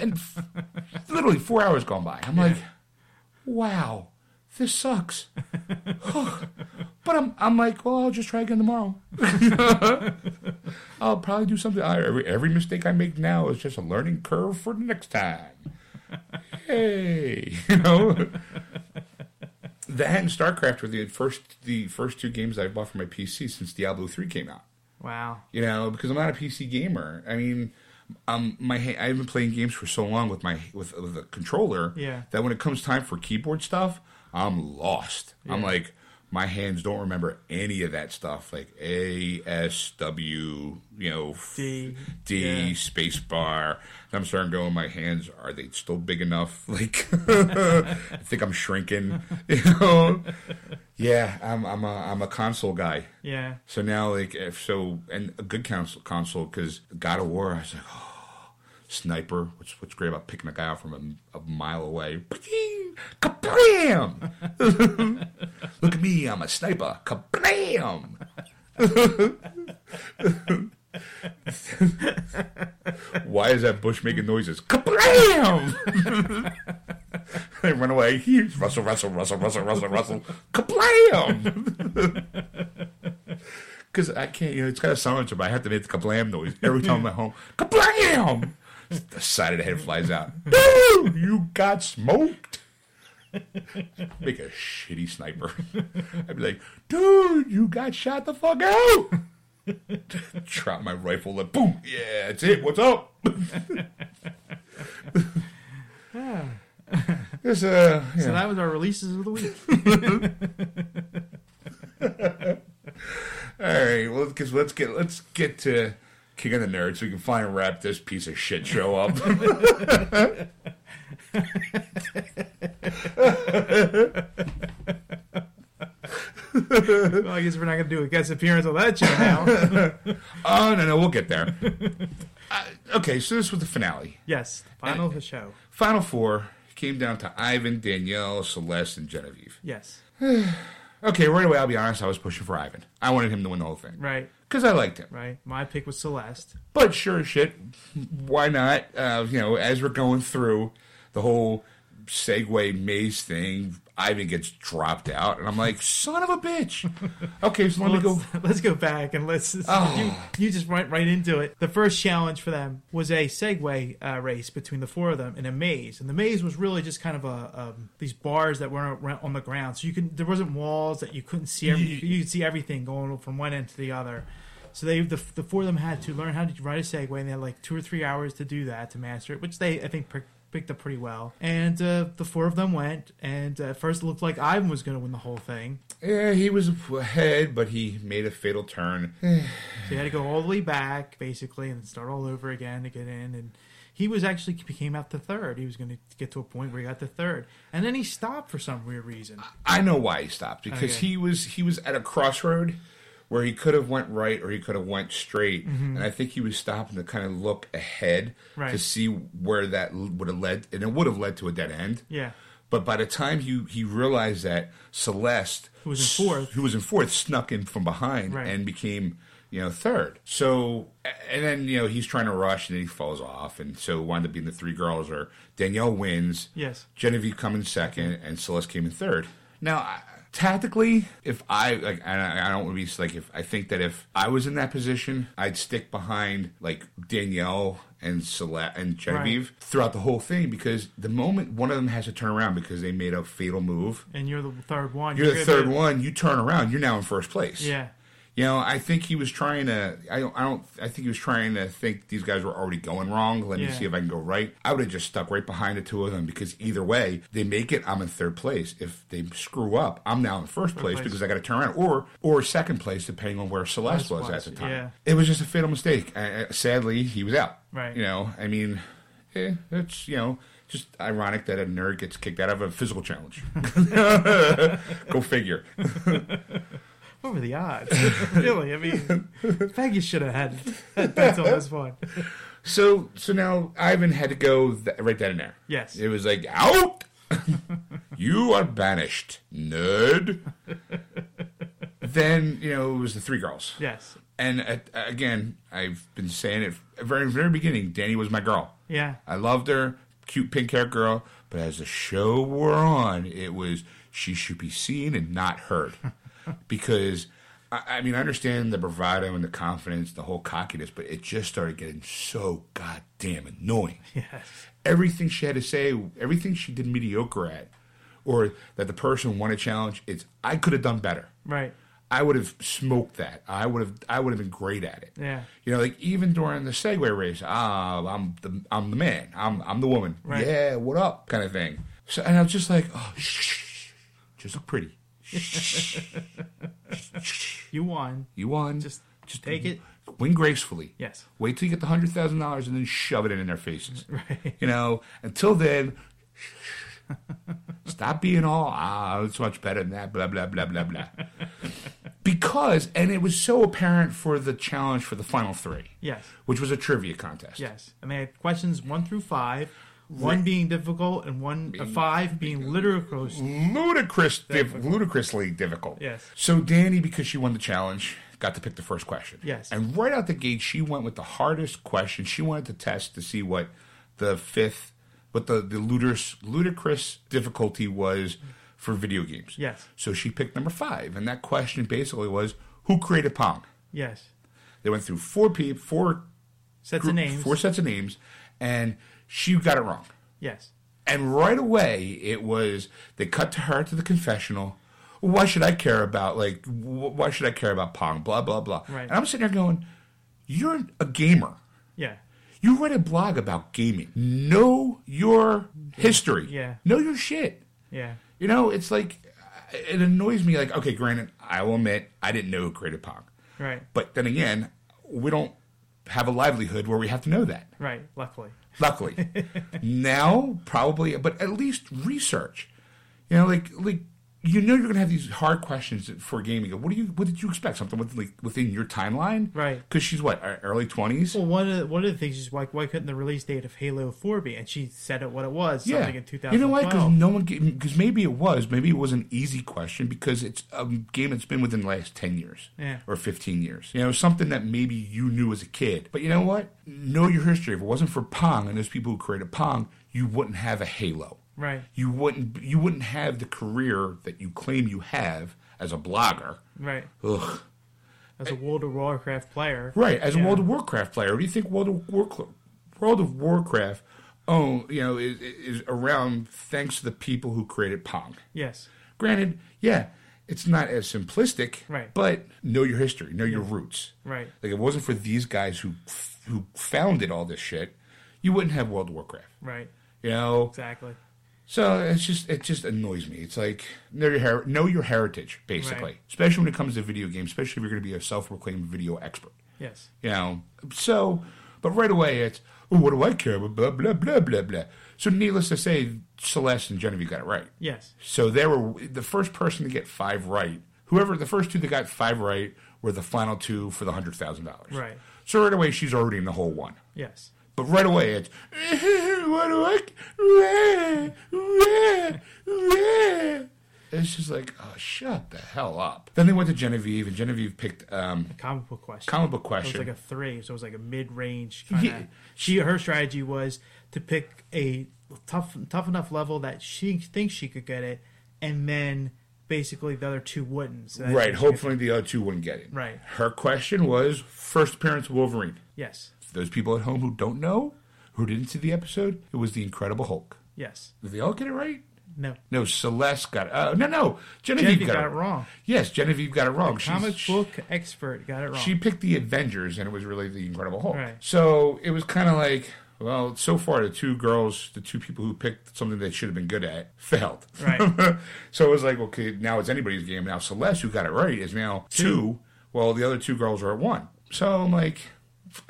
and f- literally four hours gone by. I'm like, wow, this sucks. but I'm, I'm like, well, I'll just try again tomorrow. I'll probably do something. Every, every mistake I make now is just a learning curve for the next time. hey, you know. That and StarCraft were the first the first two games I bought for my PC since Diablo three came out. Wow. You know, because I'm not a PC gamer. I mean, um, my I've been playing games for so long with my with, with a controller Yeah. that when it comes time for keyboard stuff, I'm lost. I'm like, my hands don't remember any of that stuff, like A S W, you know, D yeah. space bar. I'm starting going. My hands are they still big enough? Like, I think I'm shrinking. You know, yeah. I'm I'm a I'm a console guy. Yeah. So now, like, if so, and a good console, console because God of War, I was like, oh, sniper. What's what's great about picking a guy out from a, a mile away? Kablam! Look at me, I'm a sniper. Kablam! Why is that bush making noises? Kablam! they run away. Here's Russell, Russell, Russell, Russell, Russell, Russell. Kablam! Because I can't, you know, it's got a silencer, but I have to make the kablam noise every time I'm at home. Kablam! The side of the head flies out. Dude, you got smoked. Make a shitty sniper. I'd be like, dude, you got shot the fuck out. Drop my rifle and boom. Yeah, that's it. What's up? This, uh, yeah. So that was our releases of the week. All right, well, because let's get let's get to King of the Nerds so we can finally wrap this piece of shit show up. well, I guess we're not going to do a guest appearance on that show now. oh no, no, we'll get there. Uh, okay, so this was the finale. yes. Final of the show. Final four came down to Ivan, Danielle, Celeste, and Genevieve. Yes. Okay, right away, I'll be honest. I was pushing for Ivan. I wanted him to win the whole thing Right. because I liked him. Right. My pick was Celeste. But sure as shit, why not? Uh, you know, as we're going through the whole Segway maze thing, Ivan gets dropped out, and I'm like, son of a bitch. Okay, so let me go. let's, let's go back and let's. You, you just went right into it. The first challenge for them was a Segway uh, race between the four of them in a maze, and the maze was really just kind of a um, these bars that were on the ground, so you can there wasn't walls that you couldn't see. Every, you, could see everything going from one end to the other. So they the, the four of them had to learn how to ride a Segway, and they had like two or three hours to do that to master it, which they I think. pick- Picked up pretty well, and uh, the four of them went. And uh, at first, it looked like Ivan was going to win the whole thing. Yeah, he was ahead, but he made a fatal turn. So he had to go all the way back, basically, and start all over again to get in. And he was actually he came out to third. He was going to get to a point where he got to third, and then he stopped for some weird reason. I know why he stopped because Okay. he was he was at a crossroad where he could have went right or he could have went straight, and I think he was stopping to kind of look ahead Mm-hmm. Right. to see where that would have led, and it would have led to a dead end. Yeah, But by the time he he realized that Celeste, Who was in fourth. who was in fourth, snuck in from behind Right. and became you know third. So and then you know he's trying to rush and then he falls off, and so it wound up being the three girls or Danielle wins. Yes. Genevieve come in second, and Celeste came in third. Now. Tactically, if I like, and I, I don't want to be like, if I think that if I was in that position, I'd stick behind like Danielle and Celeste and Genevieve throughout the whole thing because the moment one of them has to turn around because they made a fatal move, and you're the third one. you're the third man. one. You turn around, you're now in first place. Yeah, You know, I think he was trying to. I don't. I don't. I think he was trying to think these guys were already going wrong. Let me see if I can go right. I would have just stuck right behind the two of them because either way, they make it. I'm in third place. If they screw up, I'm now in first place, place. because I got to turn around, or or second place depending on where Celeste was was, at the time. yeah. It was just a fatal mistake. Uh, sadly, he was out. Right. You know. I mean, eh, it's you know. Just ironic that a nerd gets kicked out of a physical challenge. Go figure. what were the odds? really, I mean, Vegas should have had, had bets on this one. So so now Ivan had to go th- right then and there. Yes. It was like out. you are banished, nerd. then you know it was the three girls, Yes, and uh, again I've been saying it at very very beginning. Danny was my girl. yeah, I loved her, cute pink hair girl. But as the show wore on, it was she should be seen and not heard, because I, I mean I understand the bravado and the confidence, the whole cockiness, but it just started getting so goddamn annoying. yes, Everything she had to say, everything she did mediocre at, or that the person won a challenge, it's I could have done better. right, I would have smoked that. I would have. I would have been great at it. Yeah. You know, like even during the Segway race, ah, I'm the I'm the man. I'm I'm the woman. Right. Yeah, what up, kind of thing. So, and I was just like, oh, shh, shh, shh, just look pretty. you won. You won. Just take it. Win gracefully. Yes. Wait till you get the hundred thousand dollars and then shove it in their faces. Right. You know. Until then, stop being all ah, it's much better than that. Blah blah blah blah blah. because, and it was so apparent for the challenge for the final three, Yes, which was a trivia contest. yes. And they had questions one through five, one being difficult and one uh, five being ludicrous. ludicrous, diff- ludicrously difficult. Yes. So Danny, because she won the challenge, got to pick the first question. Yes. And right out the gate, she went with the hardest question. She wanted to test to see what the fifth, what the the ludicrous ludicrous difficulty was for video games. Yes. So she picked number five, and that question basically was, "Who created Pong?" Yes, They went through four people, four sets group- of names. four sets of names, and she got it wrong. Yes, And right away, it was they cut to her to the confessional. Why should I care about like? Why should I care about Pong? Blah blah blah. Right. And I'm sitting there going, "You're a gamer. yeah, You write a blog about gaming. Know your history. Yeah. Know your shit. yeah, You know, it's like it annoys me. Like, okay, granted, I will admit I didn't know who created Pong, right, but then again, we don't have a livelihood where we have to know that. right. Luckily, Luckily, now probably, but at least research. You know, like like you know you're gonna have these hard questions for gaming. What do you what did you expect? Something with, like, within your timeline, Right. Because she's what early twenties. well, one of the, one of the things is like, why couldn't the release date of Halo Four be? And she said it what it was, Yeah, something in two you know why? Because no one because maybe it was maybe it was an easy question because it's a game that's been within the last ten years Yeah. or fifteen years. You know, something that maybe you knew as a kid. But you know what? Know your history. If it wasn't for Pong and those people who created Pong, you wouldn't have a Halo. Right, you wouldn't you wouldn't have the career that you claim you have as a blogger. right. Ugh. As a World of Warcraft player, Right, as a World of Warcraft player, do you think World of Warcraft, World of Warcraft, oh, you know, is, is around thanks to the people who created Pong? Yes, Granted, yeah, it's not as simplistic, Right. But know your history, know your roots. right, Like it wasn't for these guys who who founded all this shit, you wouldn't have World of Warcraft. right. You know, Exactly. So it's just it just annoys me. It's like know your her- know your heritage, basically, Right. especially when it comes to video games. Especially if you're going to be a self-proclaimed video expert. Yes. You know, so but right away it's oh, what do I care about? Blah, blah, blah, blah, blah. So, needless to say, Celeste and Genevieve got it right. Yes. So, they were the first person to get five right. Whoever, the first two that got five right were the final two for the $100,000. Right. So, right away, she's already in the whole one. Yes. But right away, it's what do I? It's just like, oh, shut the hell up. Then they went to Genevieve, and Genevieve picked um, Comic book question. comic book question. It was like a three, so it was like a mid-range kind of. Yeah. She her strategy was to pick a tough tough enough level that she thinks she could get it, and then basically the other two wouldn't. So right. Hopefully, the other two wouldn't get it. Right. Her question was first appearance of Wolverine. Yes. For those people at home who don't know, who didn't see the episode, it was the Incredible Hulk. Yes. Did they all get it right? No. No, Celeste got uh, no, no. Genevieve, Genevieve got it wrong. Yes, Genevieve got it wrong. She's- Comic she- book expert got it wrong. She picked the Avengers, and it was really the Incredible Hulk. Right. So it was kind of like, well, so far the two girls, the two people who picked something they should have been good at, failed. Right. so it was like, okay, now it's anybody's game. Now Celeste, who got it right, is now two. Well, the other two girls are at one. So I'm like,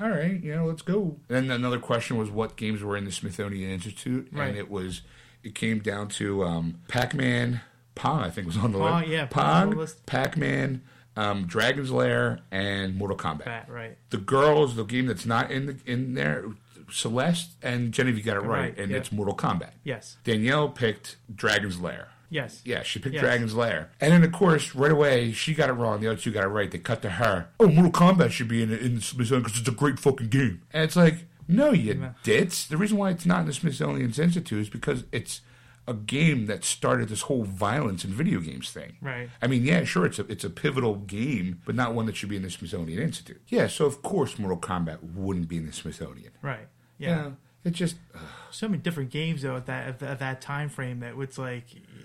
all right, you know, let's go. And then another question was what games were in the Smithsonian Institute, Right. and it was, it came down to um, Pac-Man, Pong, I think was on the Pong, list. yeah, Pong Pong. Pac-Man, um, Dragon's Lair, and Mortal Kombat That, right. the girls, the game that's not in the in there, Celeste and Genevieve got it right, Right, and yeah. it's Mortal Kombat. Yes. Danielle picked Dragon's Lair. Yes. Yeah, she picked Yes. Dragon's Lair, and then of course right away she got it wrong. The other two got it right. They cut to her. Oh, Mortal Kombat should be in in the Smithsonian because it's a great fucking game. And it's like, no, you No. dits. The reason why it's not in the Smithsonian Institute is because it's a game that started this whole violence in video games thing. Right. I mean, yeah, sure, it's a it's a pivotal game, but not one that should be in the Smithsonian Institute. Yeah, so of course Mortal Kombat wouldn't be in the Smithsonian. Right. Yeah. It just So many different games though at that at, at that time frame that it's like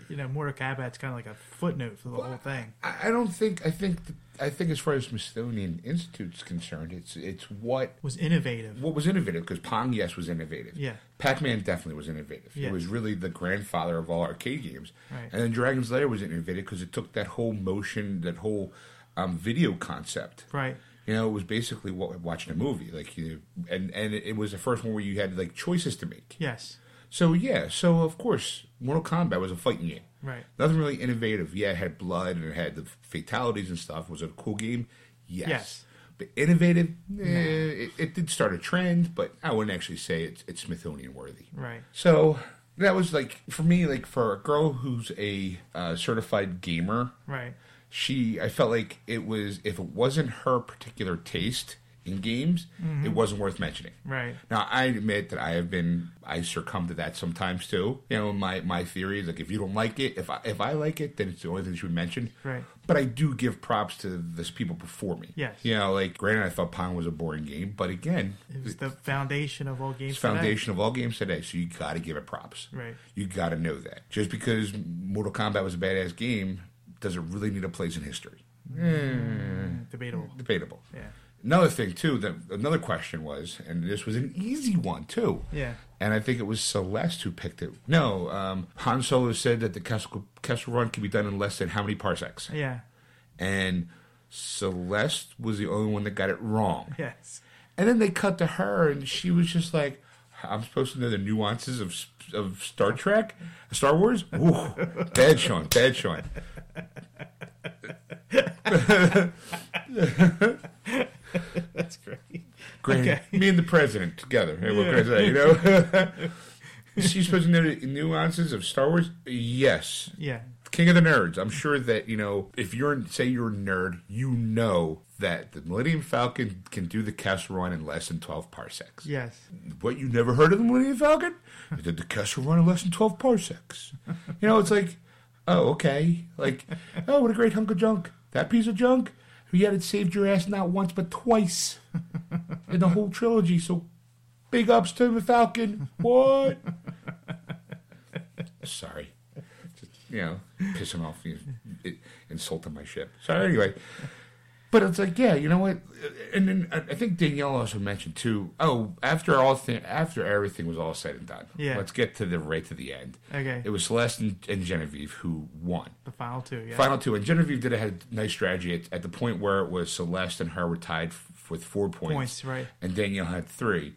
you know Mortal Kombat's kind of like a footnote for the whole thing. I I don't think I think th- I think as far as Smithsonian Institute's concerned, it's it's what Was innovative. what was innovative because Pong yes was innovative. Yeah. Pac-Man definitely was innovative. Yeah. It was really the grandfather of all arcade games. Right. And then Dragon's Lair was innovative because it took that whole motion, that whole um, video concept. Right. You know, it was basically what watching a movie, like you, and and it was the first one where you had like choices to make. Yes. So yeah, so of course, Mortal Kombat was a fighting game. Right. Nothing really innovative. Yeah, it had blood and it had the fatalities and stuff. Was it a cool game? Yes. Yes. But innovative, eh, it, it did start a trend, but I wouldn't actually say it's, it's Smithsonian worthy. Right. So that was like for me, like for a girl who's a uh, certified gamer, Right. She I felt like it was if it wasn't her particular taste in games, it mm-hmm. wasn't worth mentioning. Right. Now I admit that I have been I succumb to that sometimes too. You know, my my theory is like if you don't like it, if I if I like it, then it's the only thing you should mention. Right. But I do give props to this people before me. Yes. You know, like granted I thought Pong was a boring game, but again, It was the foundation of all games. it's today. foundation of all games today, so you got to give it props. Right. You got to know that. Just because Mortal Kombat was a badass game, does it really need a place in history? Debatable. Debatable. Yeah. Another thing too, that another question was, and this was an easy one too. Yeah. And I think it was Celeste who picked it. No, um, Han Solo said that the Kessel, Kessel Run can be done in less than how many parsecs? Yeah. And Celeste was the only one that got it wrong. Yes. And then they cut to her, and she was just like, "I'm supposed to know the nuances of of Star Trek, Star Wars." Ooh, bad Sean, bad Sean. That's great. Great. Okay. Me and the president together. Hey, what can I say? You know. She's supposed to know the nuances of Star Wars. Yes, Yeah. King of the Nerds. I'm sure that you know if you're say you're a nerd, you know that the Millennium Falcon can do the Kessel Run in less than 12 parsecs. Yes. What you never heard of the Millennium Falcon? It did the Kessel Run in less than 12 parsecs. You know, it's like, oh, okay. Like, oh, what a great hunk of junk. That piece of junk, yet it saved your ass not once but twice in the whole trilogy. So, big ups to the Falcon. What? Sorry. Just, you know, pissing off, you it, insulting my ship. So, anyway. But it's like, yeah, you know what? And then I think Danielle also mentioned too. Oh, after all, th- after everything was all said and done, Yeah. Let's get to the right to the end. Okay. It was Celeste and, and Genevieve who won. The final two. Yeah. Final two, and Genevieve did a nice strategy at, at the point where it was Celeste and her were tied f- with four points, Points, right. And Danielle had three.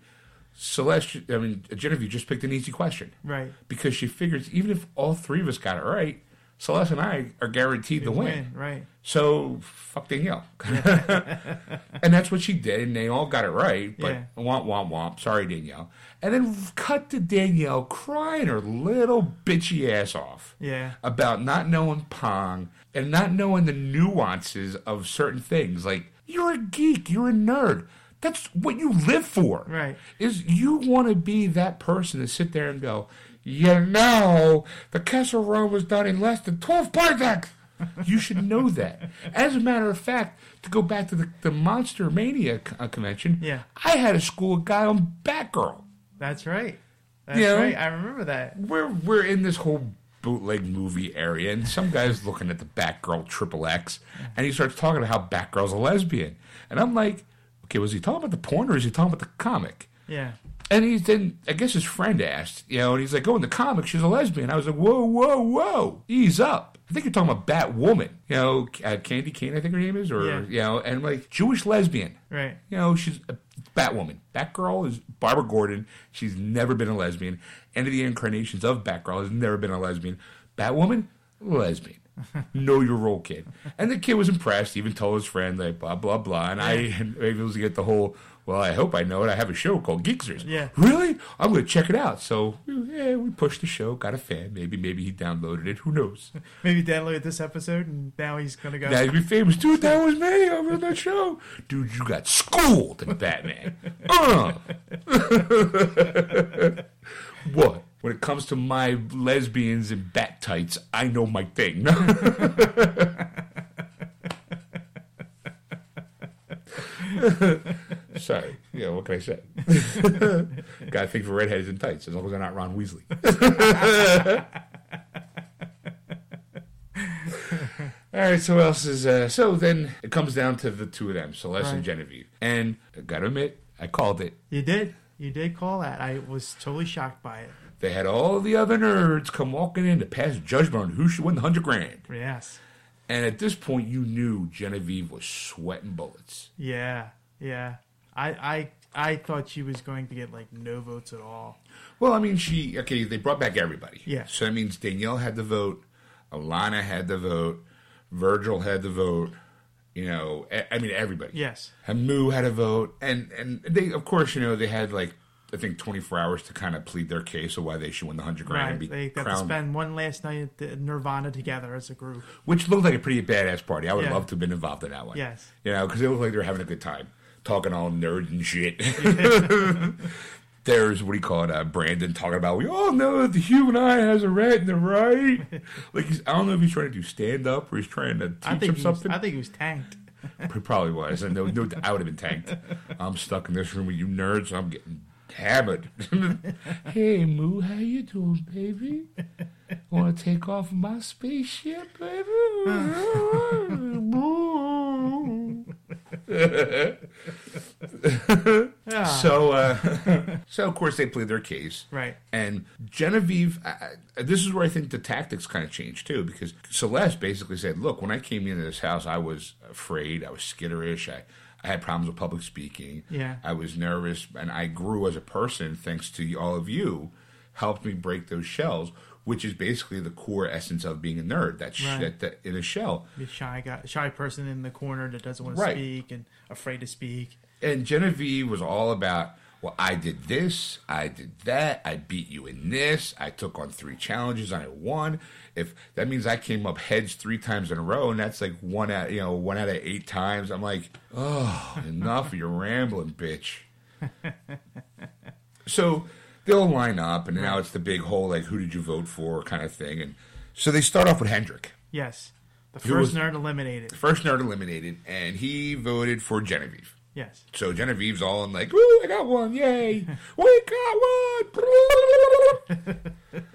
Celeste, I mean, Genevieve just picked an easy question Right. because she figures even if all three of us got it right, Celeste and I are guaranteed to win. Right. So fuck Danielle, and that's what she did, and they all got it right. But Yeah. womp womp womp. Sorry, Danielle. And then cut to Danielle crying her little bitchy ass off Yeah. about not knowing Pong and not knowing the nuances of certain things. Like you're a geek, you're a nerd. That's what you live for. Right. Is you want to be that person to sit there and go, you know, the Kessel Run was done in less than twelve projects. You should know that. As a matter of fact, to go back to the, the Monster Mania c- uh, convention, Yeah. I had a school guy on Batgirl. That's right. That's Yeah. right. I remember that. we're we're in this whole bootleg movie area, and some guy's looking at the Batgirl Triple X, and he starts talking about how Batgirl's a lesbian, and I'm like, okay, was he talking about the porn or is he talking about the comic? Yeah. And he's then I guess his friend asked, you know, and he's like, oh, in the comic she's a lesbian. I was like, whoa, whoa, whoa, ease up. I think you're talking about Batwoman, you know, uh, Candy Cane, I think her name is, or Yeah. you know, and like Jewish lesbian. Right. You know, she's a Batwoman. Batgirl is Barbara Gordon. She's never been a lesbian. Any of the incarnations of Batgirl has never been a lesbian. Batwoman, lesbian. know your role, kid. And the kid was impressed. Even told his friend like blah blah blah. And I and I was to get the whole. Well, I hope I know it. I have a show called Geeksters. Yeah. Really? I'm going to check it out. So yeah, we pushed the show. Got a fan. Maybe maybe he downloaded it. Who knows? Maybe downloaded this episode, and now he's gonna go. Now he'd be famous. Dude, that was me. I was that show. Dude, you got schooled in Batman. Uh. what? When it comes to my lesbians and bat tights, I know my thing. Sorry. Yeah, what can I say? Gotta think for redheads and tights, as long as they're not Ron Weasley. All right, so else is uh, so then it comes down to the two of them, Celeste and Right. Genevieve. And I gotta admit, I called it. You did. You did call that. I was totally shocked by it. They had all the other nerds come walking in to pass judgment on who should win the hundred grand. Yes. And at this point, you knew Genevieve was sweating bullets. Yeah. Yeah. I I I thought she was going to get like no votes at all. Well, I mean, she okay. They brought back everybody. Yeah. So that means Danielle had the vote, Alana had the vote, Virgil had the vote. You know, I mean everybody. Yes. Hamu had a vote, and and they of course you know they had like I think 24 hours to kind of plead their case of why they should win the hundred grand Right. and be They got to crowned, spend one last night at the Nerdvana together as a group. which looked like a pretty badass party. I would Yeah. love to have been involved in that one. Yes. you know, because it looked like they were having a good time, talking all nerd and shit. There's what do you call it? Uh, Brandon talking about we all know that the human eye has a red and a right. like he's, I don't know if he's trying to do stand up or he's trying to teach I him think he was, something. I think he was tanked. He probably was. And no, no, I would have been tanked. I'm stuck in this room with you nerds. I'm getting hammered. hey, Moo, how you doing, baby? Want to take off my spaceship, baby? Moo. Yeah. so, uh, so of course they played their case. Right. And Genevieve, I, I- this is where I think the tactics kind of changed too, because Celeste basically said, "Look, when I came into this house, I was afraid, I was skitterish, I, I had problems with public speaking, Yeah. I was nervous, and I grew as a person thanks to all of you, helped me break those shells." Which is basically the core essence of being a nerd. That, sh- Right. that, that in a shell. The shy guy, shy person in the corner that doesn't want to Right. speak and afraid to speak. And Genevieve was all about, well, I did this, I did that, I beat you in this, I took on three challenges, I won. If that means I came up heads three times in a row, and that's like one out, you know, one out of eight times, I'm like, oh, enough of your rambling, bitch. so they'll line up, and now it's the big whole like, who did you vote for, kind of thing. And so they start off with Hendrick. Yes. The first was- nerd eliminated. The First nerd eliminated, and he voted for Genevieve. Yes. So Genevieve's all in like, "Woo, I got one! Yay, we got one!"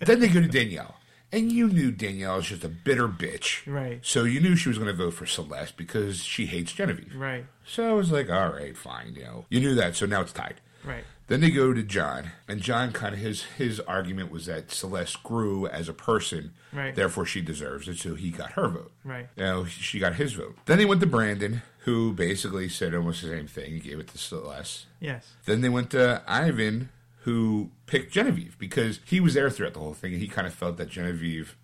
then they go to Danielle, and you knew Danielle was just a bitter bitch, Right. So you knew she was going to vote for Celeste because she hates Genevieve. Right. So I was like, "All right, fine," you know. You knew that, so now it's tied. Right. Then they go to John, and John kind of his his argument was that Celeste grew as a person, Right. therefore she deserves it, so he got her vote. Right. You know, she got his vote. Then they went to Brandon, who basically said almost the same thing. He gave it to Celeste. Yes. Then they went to Ivan, who picked Genevieve because he was there throughout the whole thing, and he kind of felt that Genevieve,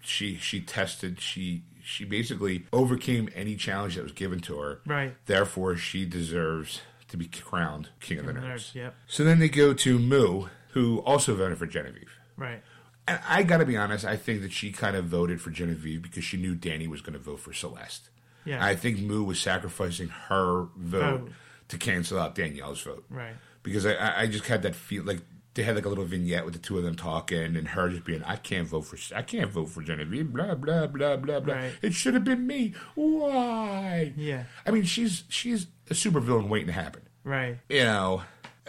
she she tested, she she basically overcame any challenge that was given to her. Right. Therefore, she deserves to be crowned king of the nerds. Nerds. Yep. So then they go to Moo, who also voted for Genevieve. Right. And I got to be honest, I think that she kind of voted for Genevieve because she knew Danny was going to vote for Celeste. Yeah. I think Moo was sacrificing her vote Vote. to cancel out Danielle's vote Right. because I- I, I just had that feel like they had like a little vignette with the two of them talking and her just being, I can't vote for, I can't vote for Genevieve, blah blah blah blah blah. Right. It should have been me. Why? Yeah. I mean, she's she's a supervillain waiting to happen. Right. You know,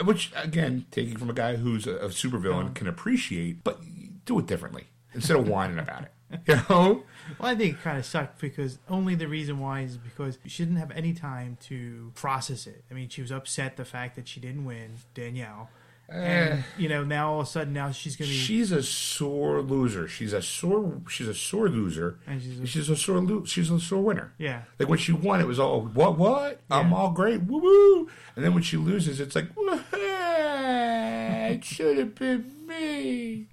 which again, taking from a guy who's a, a supervillain Oh. can appreciate, but do it differently instead of whining about it. You know? Well, I think it kind of sucked because only the reason why is because she didn't have any time to process it. I mean, she was upset the fact that she didn't win Danielle, and you know now all of a sudden now she's gonna be She's a sore loser. She's a sore. She's a sore loser. And she's a- she's a sore. Lo- she's a sore winner. yeah Like when she won, it was all what what? I'm all great, woo woo. And then when she loses, it's like, it should have been me.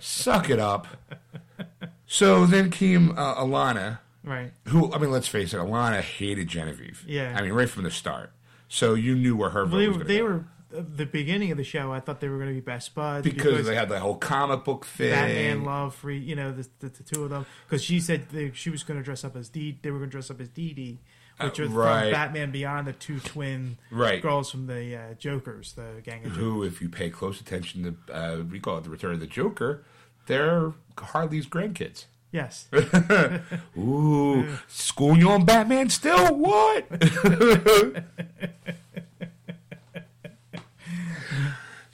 Suck it up. So then came uh, Alana, right who I mean, let's face it, Alana hated Genevieve. Yeah. I mean, right from the start. So you knew where her vote Well, they was were going to they go. were the beginning of the show. I thought they were going to be best buds because, they had the whole comic book thing. Batman love for you know the, the, the two of them because she said they, she was going to dress up as Dee. They were going to dress up as Dee Dee, which Uh, was right. from Batman Beyond, the two twin Right. girls from the uh, Jokers, the gang of Jokers. who, if you pay close attention to, uh, we call it the Return of the Joker, they're Harley's grandkids. Yes, Ooh, school you on Batman still? What?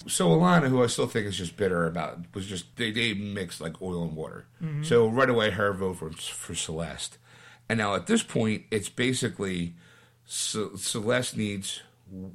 so Alana, who I still think is just bitter about, was just they, they mixed like oil and water. Mm-hmm. So right away, her vote for for Celeste, and now at this point, it's basically Ce- Celeste needs.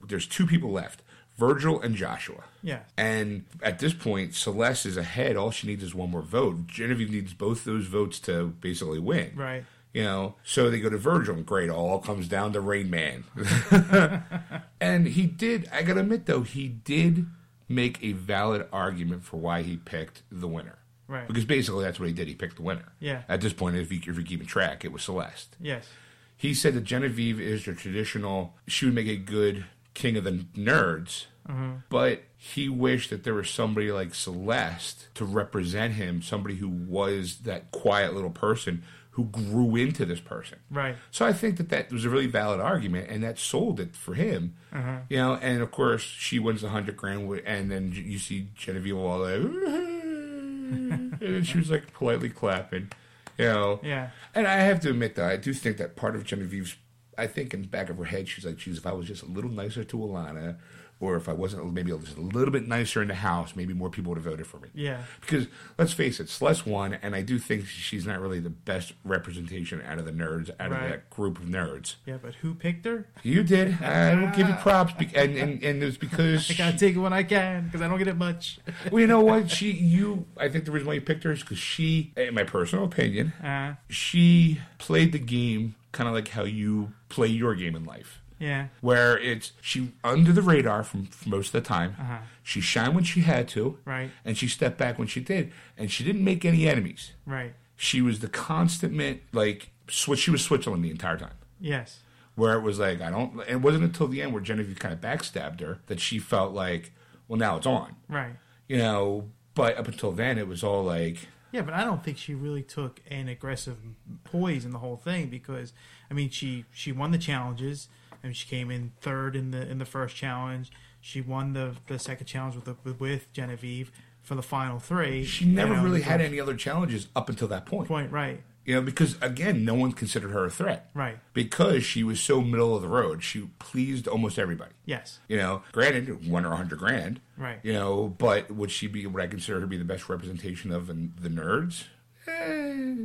There's two people left, Virgil and Joshua. yeah, And at this point, Celeste is ahead. All she needs is one more vote. Genevieve needs both those votes to basically win. right. You know, so they go to Virgil, and great, all comes down to Rain Man. and he did, I gotta admit though, he did make a valid argument for why he picked the winner. Right. Because basically that's what he did. He picked the winner. Yeah. At this point, if, you, if you're keeping track, it was Celeste. Yes, He said that Genevieve is the traditional, she would make a good king of the nerds, mm-hmm. but he wished that there was somebody like Celeste to represent him, somebody who was that quiet little person who grew into this person. right. So I think that that was a really valid argument, and that sold it for him. Uh-huh. You know, and of course she wins the hundred grand, and then you see Genevieve all like, and she was like politely clapping. You know, Yeah. and I have to admit, though, I do think that part of Genevieve's, I think in the back of her head, she's like, geez, if I was just a little nicer to Alana, or if I wasn't maybe just a little bit nicer in the house, maybe more people would have voted for me. Yeah. Because let's face it, Celeste won, and I do think she's not really the best representation out of the nerds, out Right. of that group of nerds. Yeah, but who picked her? You did. I will give you props, be- and and, and it was because I gotta take it when I can because I don't get it much. well, you know what? She, you, I think the reason why you picked her is because she, in my personal opinion, Uh, she played the game kind of like how you play your game in life. Yeah, Where it's she under the radar from, from most of the time. Uh-huh. She shined when she had to, right, and she stepped back when she did, and she didn't make any enemies. right. She was the constant like switch. She was Switzerland the entire time. Yes, Where it was like I don't. It wasn't until the end where Genevieve kind of backstabbed her that she felt like, well, now it's on. right. You know, but up until then, it was all like, Yeah, but I don't think she really took an aggressive poise in the whole thing because I mean she she won the challenges and she came in third in the in the first challenge. She won the the second challenge with the, with Genevieve for the final three. she never know, really had any other challenges up until that point. point. Right, You know, because again, no one considered her a threat. right. Because she was so middle of the road. She pleased almost everybody. Yes, You know, granted, won her a hundred grand. Right. You know, but would she be what I consider her to be the best representation of the, the nerds? Eh,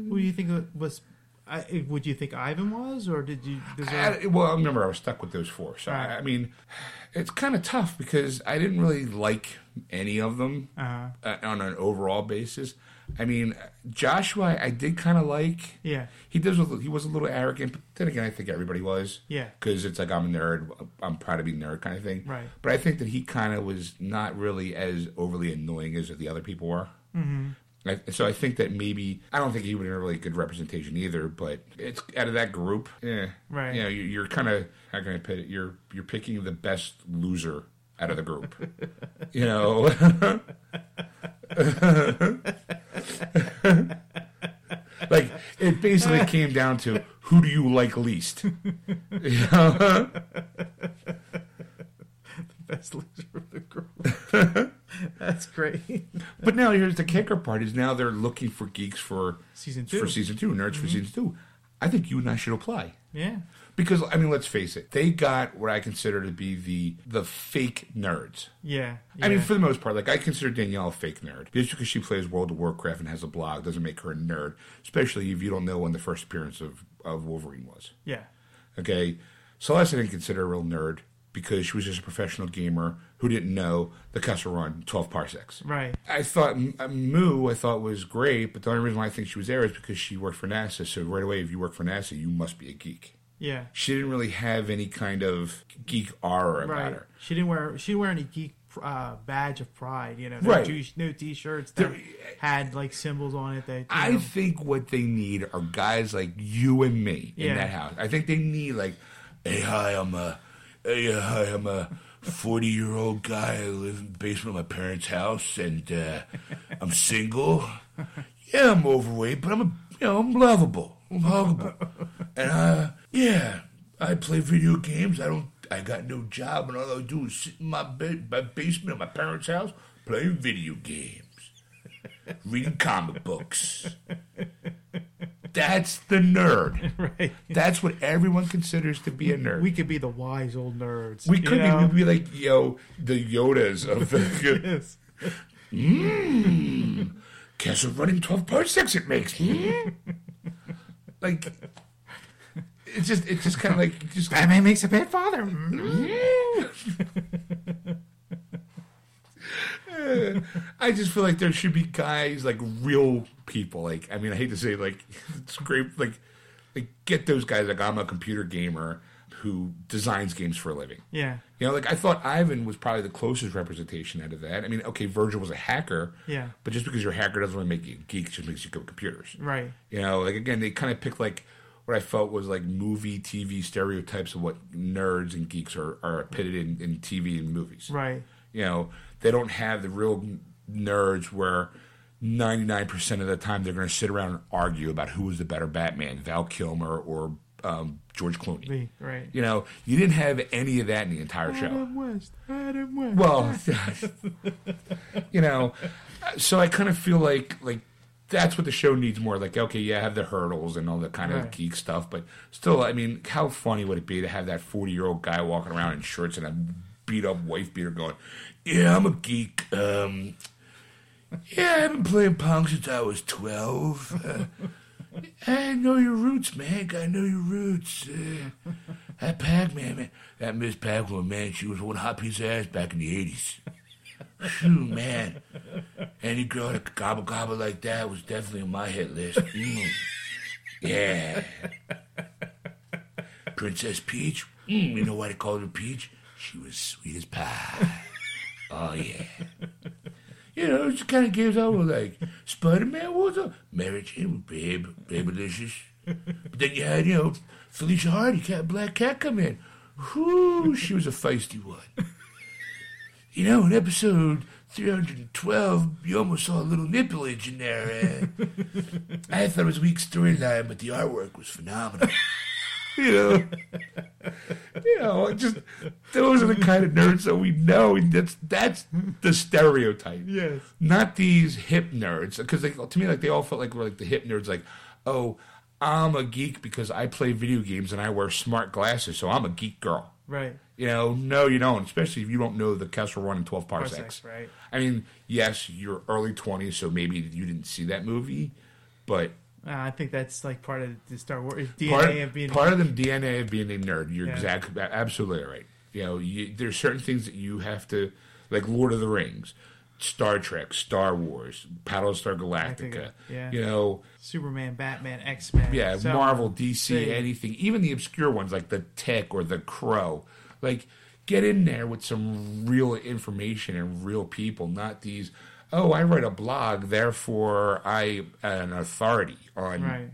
who do you think was I, would you think Ivan was, or did you? I, well, I remember I was stuck with those four. So Right. I, I mean, it's kind of tough because I didn't really like any of them uh, uh, on an overall basis. I mean, Joshua, I did kind of like. yeah, He does. He was a little arrogant, but then again, I think everybody was. yeah, Because it's like I'm a nerd, I'm proud to be a nerd kind of thing. Right. But I think that he kind of was not really as overly annoying as the other people were. Mm-hmm. I, so I think that maybe I don't think he would have really good representation either. But it's out of that group, yeah, Right. You know, you, you're kind of how can I put it? You're you're picking the best loser out of the group. you know. like it basically came down to who do you like least you know? Best loser of the group. That's great. but now here's the kicker part is now they're looking for geeks for Season two. Mm-hmm. for season two nerds for season two i think you and i should apply Yeah, because i mean let's face it they got what i consider to be the the fake nerds yeah. I mean, for the most part, like I consider Danielle a fake nerd. Just because she plays World of Warcraft and has a blog doesn't make her a nerd. Especially if you don't know when the first appearance of, of Wolverine was. yeah, Okay, Celeste I didn't consider a real nerd because she was just a professional gamer who didn't know the Kessel Run 12 parsecs. right. I thought uh, Moo, I thought was great, but the only reason why I think she was there is because she worked for NASA. So right away, if you work for NASA, you must be a geek. Yeah, She didn't really have any kind of geek aura about right. her. She didn't wear. She didn't wear any geek uh, badge of pride. You know, no Right. T- no t-shirts that had like symbols on it. That I know, think what they need are guys like you and me in that house. I think they need like, hey, hi, I'm a, hey, uh, hi, I'm a forty-year-old guy. I live in the basement of my parents' house, and uh, I'm single. Yeah, I'm overweight, but I'm a, you know, I'm lovable. I'm huggable, and uh, yeah, I play video games. I don't. I got no job, and all I do is sit in my bed, my basement of my parents' house, playing video games reading comic books. That's the nerd. right. That's what everyone considers to be a nerd. We We, could be the wise old nerds. could you be, know? we'd be like, yo, the Yodas of the Yes. Kessel mm. running 12 parsecs it makes. Hmm? like, it's just, it's just kind of like, just Batman makes a bad father. Hmm? Mm. I just feel like there should be guys like real people. Like I mean, I hate to say like it's great. Like like get those guys. Like I'm a computer gamer who designs games for a living. Yeah. You know, like I thought Ivan was probably the closest representation out of that. I mean, okay, Virgil was a hacker. Yeah. But just because you're a hacker doesn't really make you a geek. Just makes you good with computers. Right. You know, like again, they kind of picked like what I felt was like movie, TV stereotypes of what nerds and geeks are, are pitted in, in TV and movies. Right. You know, they don't have the real nerds where 99% of the time they're going to sit around and argue about who was the better Batman, Val Kilmer or um, George Clooney. Me. Right. You know, you didn't have any of that in the entire show. Adam West. Adam West. Well, you know, so I kind of feel like like that's what the show needs more. Like, okay, yeah, I have the hurdles and all the kind of Right. geek stuff, but still, I mean, how funny would it be to have that forty-year-old guy walking around in shorts and a beat-up wife beater going, "Yeah, I'm a geek. Um, yeah, I've been playing Pong since I was twelve. Uh, I know your roots, man. I know your roots. Uh, that Pac-Man, man. That Miss Pac-Man, man, she was one hot piece of ass back in the 80s. Phew, man. Any girl that could gobble gobble like that was definitely on my hit list. Mm. Yeah. Princess Peach. Mm, you know why they called her Peach? She was sweet as pie. Oh, yeah. You know, it kind of gives over like Spider Man was a Jane was babe, babylicious. But then you had, you know, Felicia Hardy, Cat Black Cat come in. Whoo, she was a feisty one. You know, in episode 312, you almost saw a little nipplage in there. I thought it was weak storyline, but the artwork was phenomenal. You know, you know, just those are the kind of nerds that we know. And that's that's the stereotype. Yes. Not these hip nerds, because to me, like they all felt like we're like the hip nerds. Like, oh, I'm a geek because I play video games and I wear smart glasses, so I'm a geek girl. Right. You know, no, you don't. Especially if you don't know the Kessel Run in twelve parsecs. Parsecs, right. I mean, yes, you're early twenties, so maybe you didn't see that movie, but I think that's like part of the Star Wars DNA part, of being. part of the DNA of being a nerd. You're Yeah. exactly absolutely right. You know, you, there's certain things that you have to, like Lord of the Rings, Star Trek, Star Wars, Battlestar Galactica. yeah. You know, Superman, Batman, X Men. yeah, Marvel, DC, anything, even the obscure ones like the Tick or the Crow. Like, get in there with some real information and real people, not these. Oh, I write a blog, therefore I am an authority on Right.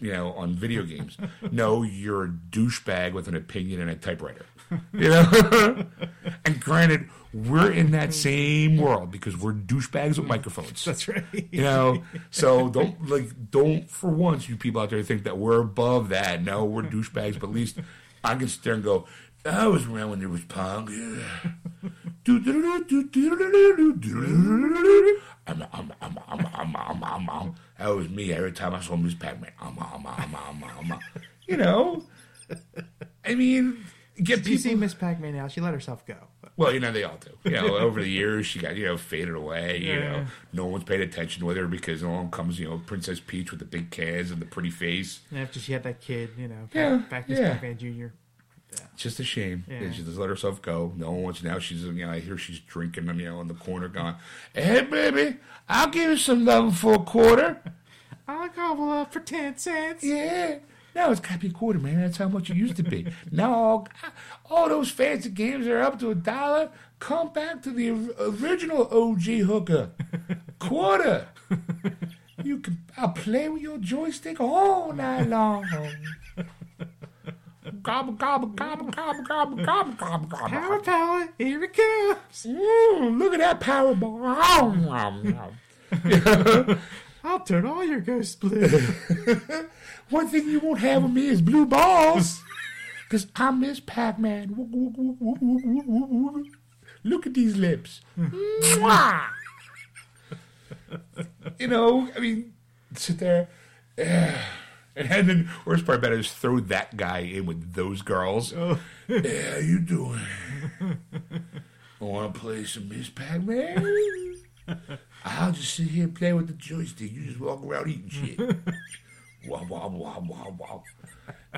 you know, on video games. no, you're a douchebag with an opinion and a typewriter. You know? and granted, we're in that same world because we're douchebags with microphones. That's right. You know, so don't like don't for once you people out there think that we're above that. No, we're douchebags, but at least I can sit there and go, I was around when there was punk. Yeah. I'm, I'm, I'm, I'm, I'm, I'm, I'm, I'm. That was me every time I saw Miss Pac-Man. I'm, I'm, I'm, I'm, I'm, I'm. You know, I mean, get Do you see people. Miss Pac-Man now? She let herself go. Well, you know they all do. You know, over the years she got you know faded away. You know, no one's paid attention to her because along comes you know Princess Peach with the big cans and the pretty face. And after she had that kid, you know, Yeah, back to yeah. Pac-Man Jr. It's just a shame. Yeah. And she just let herself go. No one wants now. She's you know I hear she's drinking them you know in the corner, going, "Hey baby, I'll give you some love for a quarter." I'll gobble up for ten cents. Yeah. Now it's got to be a quarter, man. That's how much it used to be. now all, all those fancy games are up to a dollar. Come back to the original OG hooker. Quarter. You can. I'll play with your joystick all night long. Gobble, gobble, gobble, gobble, gobble, gobble, gobble, gobble. Power, power, here it comes. Mm, look at that Powerball. I'll turn all your ghosts blue. One thing you won't have with me is blue balls. Because I'm Miss Pac Man. Look at these lips. You know, I mean, sit there. And then, worst part about it is throw that guy in with those girls. Oh. Yeah, you doing? I Want to play some Miss Pac Man? I'll just sit here and play with the joystick. You just walk around eating shit. Wow, wow, wow, wow, wow.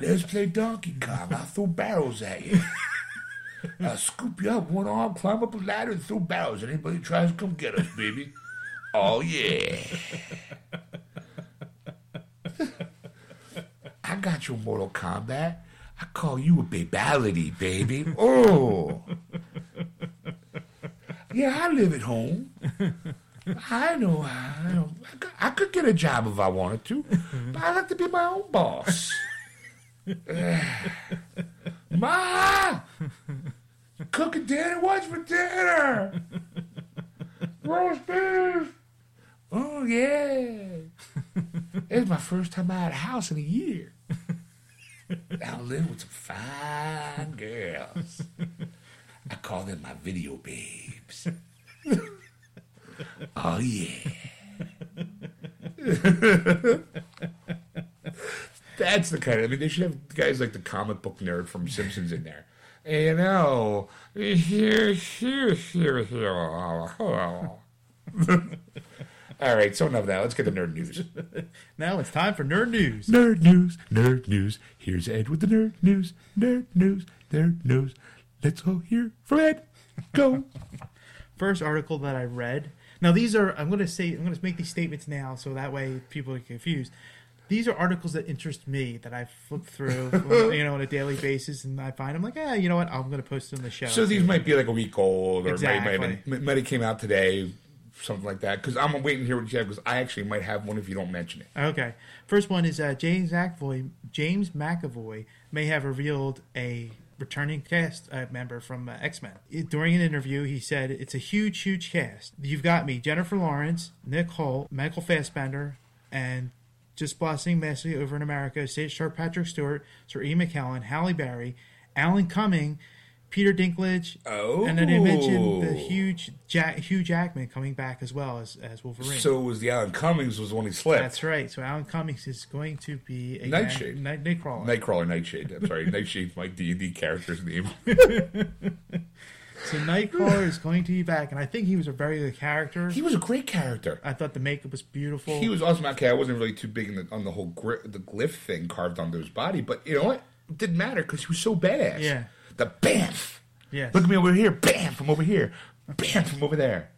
Let's play Donkey Kong. I'll throw barrels at you. I'll scoop you up one arm, climb up a ladder, and throw barrels. Anybody tries to come get us, baby. Oh, yeah. I got your Mortal Kombat. I call you a babality, baby. Oh. Yeah, I live at home. I know. I know. I could, I could get a job if I wanted to, but I like to be my own boss. Ma, cooking dinner. What's for dinner? Roast beef. Oh yeah. It's my first time out of house in a year. I live with some fine girls. I call them my video babes. Oh yeah. That's the kind of. I mean, they should have guys like the comic book nerd from Simpsons in there. You know, here, here, here, here. Oh, oh, oh. All right, so enough of that. Let's get to nerd news. now it's time for nerd news. Nerd news, nerd news. Here's Ed with the nerd news, nerd news, nerd news. Let's all hear from Ed. Go. First article that I read. Now these are. I'm going to say. I'm going to make these statements now, so that way people are confused. These are articles that interest me that I flip through, you know, on a daily basis, and I find I'm like, yeah, you know what? I'm going to post them on the show. So these might be like a week old, or might, might, have been- might have came out today, something like that. Because I'm waiting to hear what you have. Because I actually might have one if you don't mention it. Okay. First one is uh, James McAvoy. James McAvoy may have revealed a returning cast uh, member from uh, X Men. During an interview, he said, "It's a huge, huge cast. You've got me, Jennifer Lawrence, Nick Hoult, Michael Fassbender, and." Just blossoming massively over in America, star Patrick Stewart, Sir E. McKellen, Halle Berry, Alan Cumming, Peter Dinklage, Oh. and then they mentioned the oh. huge Jack, Hugh Jackman coming back as well as, as Wolverine. So it was the Alan Cummings was the one he slept. That's right. So Alan Cummings is going to be a Nightshade. Night, Nightcrawler. Nightcrawler, Nightshade. I'm sorry, Nightshade's my D and D character's name. So Nightcrawler is going to be back, and I think he was a very good character. He was a great character. I thought the makeup was beautiful. He was awesome. Okay, I wasn't really too big in the, on the whole gri- the glyph thing carved onto his body, but you know what? It didn't matter because he was so badass. Yeah. The bamf. Yes. Look at me over here. Bam from over here. Bam from over there.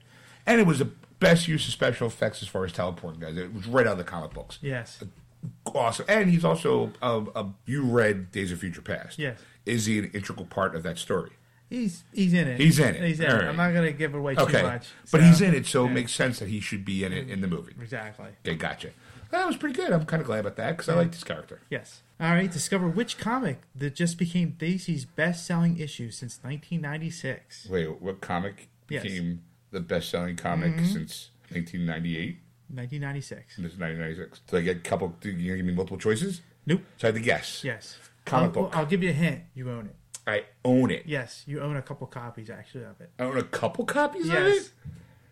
And it was the best use of special effects as far as teleporting goes. It was right out of the comic books. Yes. Awesome. And he's also a, a you read Days of Future Past. Yes. Is he an integral part of that story? He's he's in it. He's in it. He's in All it. right. I'm not going to give away too Okay. much. but so- he's in it, so yeah. it makes sense that he should be in it in the movie. Exactly. Okay, gotcha. That was pretty good. I'm kind of glad about that because I like this character. Yes. All right. Discover which comic that just became DC's best-selling issue since 1996. Wait, what comic Yes. became the best-selling comic mm-hmm. since 1998? 1996. This is 1996. So I get a couple. You gonna give me multiple choices? Nope. So I had to guess. Yes. Comic I'll, book. I'll give you a hint. You own it. I own it. Yes, you own a couple copies actually of it. I own a couple copies of Yes. it.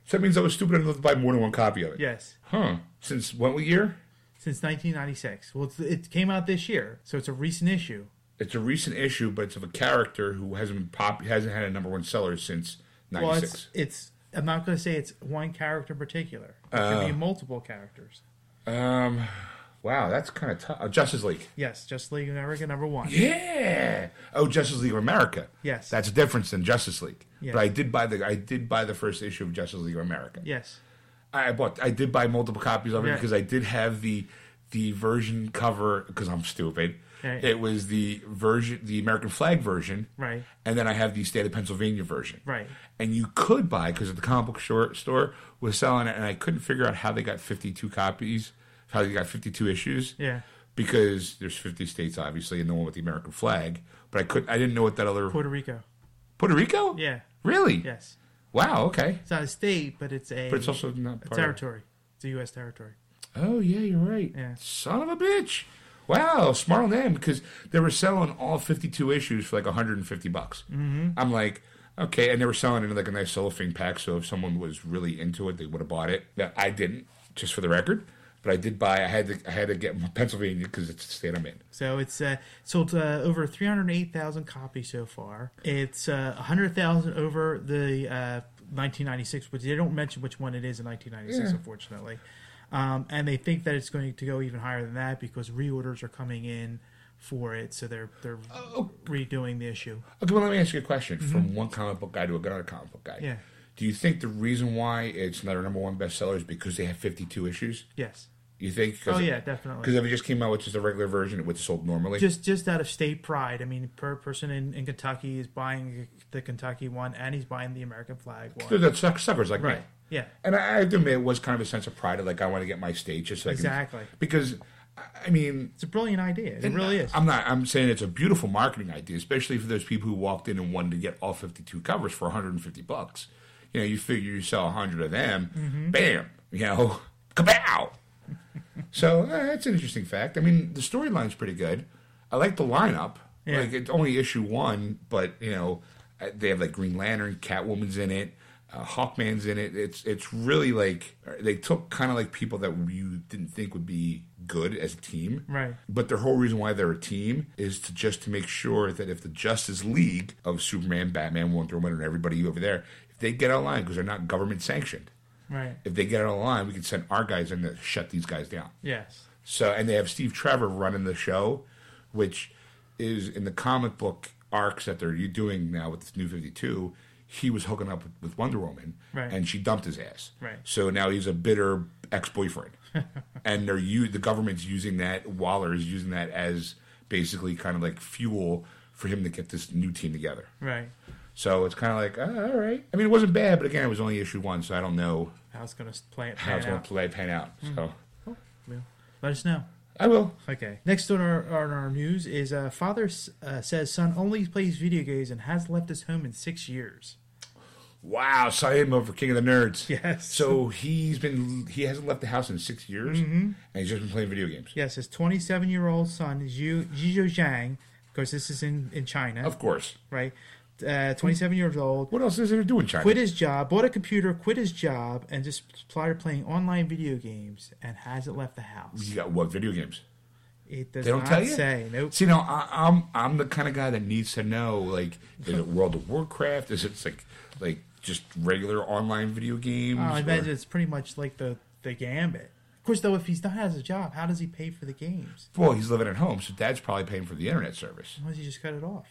So that means I was stupid enough to buy more than one copy of it. Yes. Huh? Since what year? Since 1996. Well, it's, it came out this year, so it's a recent issue. It's a recent issue, but it's of a character who hasn't been pop, hasn't had a number one seller since Well, it's it's. I'm not going to say it's one character in particular. It Uh. could be multiple characters. um, wow, that's kind of tough. Uh, Justice League. Yes, Just League of America number one. Yeah. Oh, Justice League of America. Yes. That's a difference than Justice League. Yes. But I did buy the I did buy the first issue of Justice League of America. Yes. I bought I did buy multiple copies of it Yeah. because I did have the the version cover because I'm stupid. Right. It was the version the American flag version. Right. And then I have the state of Pennsylvania version. Right. And you could buy because the comic book store, store was selling it and I couldn't figure out how they got 52 copies, how they got 52 issues. Yeah. Because there's 50 states obviously and the one with the American flag, but I could I didn't know what that other Puerto Rico. Puerto Rico? Yeah. Really? Yes. Wow, okay. It's not a state, but it's a, But it's also not a part of territory. It's a U.S. territory. Oh yeah, you're right. Yeah. Son of a bitch. Wow, smart on them because they were selling all 52 issues for like 150 bucks. Mm-hmm. I'm like, okay, and they were selling it in like a nice cellophane pack. So if someone was really into it, they would have bought it. I didn't, just for the record, but I did buy. I had to. I had to get Pennsylvania because it's the state I'm in. So it's uh, sold uh, over 308,000 copies so far. It's uh, 100,000 over the uh, 1996, which they don't mention which one it is in 1996, Yeah. unfortunately. Um, and they think that it's going to go even higher than that because reorders are coming in for it, so they're they're Oh. redoing the issue. Okay, well, let me ask you a question from one comic book guy to another comic book guy. Mm-hmm. Yeah. Do you think the reason why it's not a number one bestseller is because they have 52 issues? Yes. You think? Oh yeah, definitely. Because if it just came out with just a regular version, it would have sold normally. just just out of state pride. I mean, per person in, in Kentucky is buying the Kentucky one, and he's buying the American flag one. The suck- suckers like me. Right. Yeah. And I, I admit it was kind of a sense of pride, of like I want to get my state just so I can- Exactly. because I mean, It's a brilliant idea. It really is. I'm not. I'm saying it's a beautiful marketing idea, especially for those people who walked in and wanted to get all 52 covers for 150 bucks. You know, you figure you sell 100 of them, Mm-hmm. bam, you know, kapow. so uh, that's an interesting fact. I mean, the storyline's pretty good. I like the lineup. Yeah. Like it's only issue one, but you know, uh, they have like Green Lantern, Catwoman's in it. Uh, Hawkman's in it. It's it's really like they took kind of like people that you didn't think would be good as a team, Right. but their whole reason why they're a team is to just to make sure that if the Justice League of Superman, Batman, Wonder Woman, and everybody over there, if they get online because they're not government sanctioned, Right. if they get out of line, we can send our guys in to shut these guys down. Yes. So, and they have Steve Trevor running the show, which is in the comic book arcs that they're doing now with this new 52. He was hooking up with, Wonder Woman, Right. and she dumped his ass. Right. So now he's a bitter ex boyfriend, and they're you. The government's using that. Waller is using that as basically kind of like fuel for him to get this new team together. Right. So it's kind of like, uh, all right. I mean, it wasn't bad, but again, it was only issue one, so I don't know How it's going to play it. how it's going out. to play it, pan out. So Well, Let us know. I will. Okay. Next on our, on our news is uh, father uh, says son only plays video games and has left his home in six years. Wow, saw him over King of the Nerds. Yes. So he's been he hasn't left the house in six years, and he's just been playing video games. Yes, his 27 year old son Zhizhou Zhang, because this is in, in China, Of course. right? Uh, 27 years old. What else is there to do in China? Quit his job, bought a computer, quit his job, and just started playing online video games and hasn't left the house. You got what video games? It does They don't not tell you? say. Nope. See, now I, I'm I'm the kind of guy that needs to know. Like, is it World of Warcraft? Is it like like just regular online video games? Oh, I or- it's pretty much like the the gambit. Of course, though, if he's not has a job, how does he pay for the games? Well, he's living at home, so dad's probably paying for the internet service. Why does he just cut it off?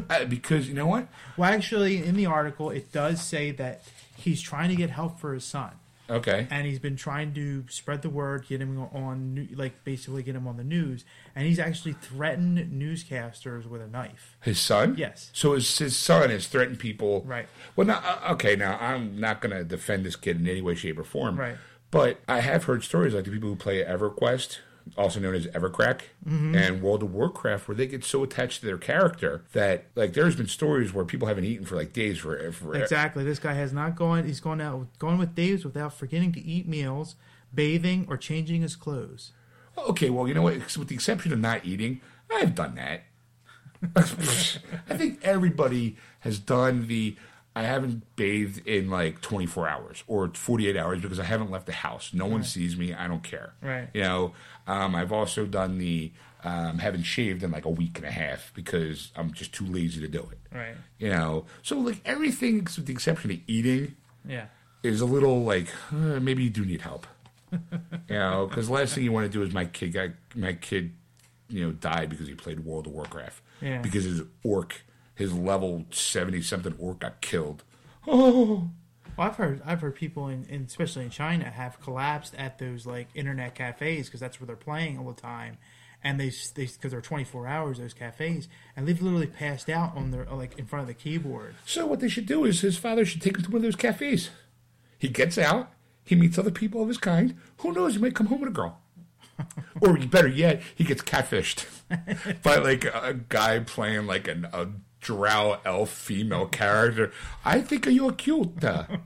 Because you know what? Well, actually, in the article, it does say that he's trying to get help for his son, Okay. and he's been trying to spread the word, get him on, like basically get him on the news, and he's actually threatened newscasters with a knife. His son? Yes. So his, his son has threatened people. Right. Well, now, uh, okay, now I'm not going to defend this kid in any way, shape, or form. Right. But I have heard stories like the people who play EverQuest, also known as Evercrack, Mm-hmm. and World of Warcraft, where they get so attached to their character that, like, there's been stories where people haven't eaten for like days for. for Exactly. This guy has not gone. He's gone out, gone with days without forgetting to eat meals, bathing, or changing his clothes. Okay, well, you know what? With the exception of not eating, I've done that. I think everybody has done the. I haven't bathed in like 24 hours or 48 hours because I haven't left the house. No one sees me. I don't care. Right. You know, um, I've also done the um, haven't shaved in like a week and a half because I'm just too lazy to do it. Right. You know, so like everything with the exception of eating Yeah. is a little like uh, maybe you do need help. you know, because the last thing you want to do is my kid got my kid, you know, died because he played World of Warcraft. Yeah. Because his orc, his level seventy something orc got killed. Oh, Well, I've heard I've heard people in, in especially in China have collapsed at those like internet cafes because that's where they're playing all the time, and they they because they're twenty four hours those cafes, and they've literally passed out on their like in front of the keyboard. so what they should do is his father should take him to one of those cafes. He gets out. He meets other people of his kind. Who knows? He might come home with a girl. or better yet, he gets catfished by like a guy playing like an, a drow elf female character. I think you're cute. uh,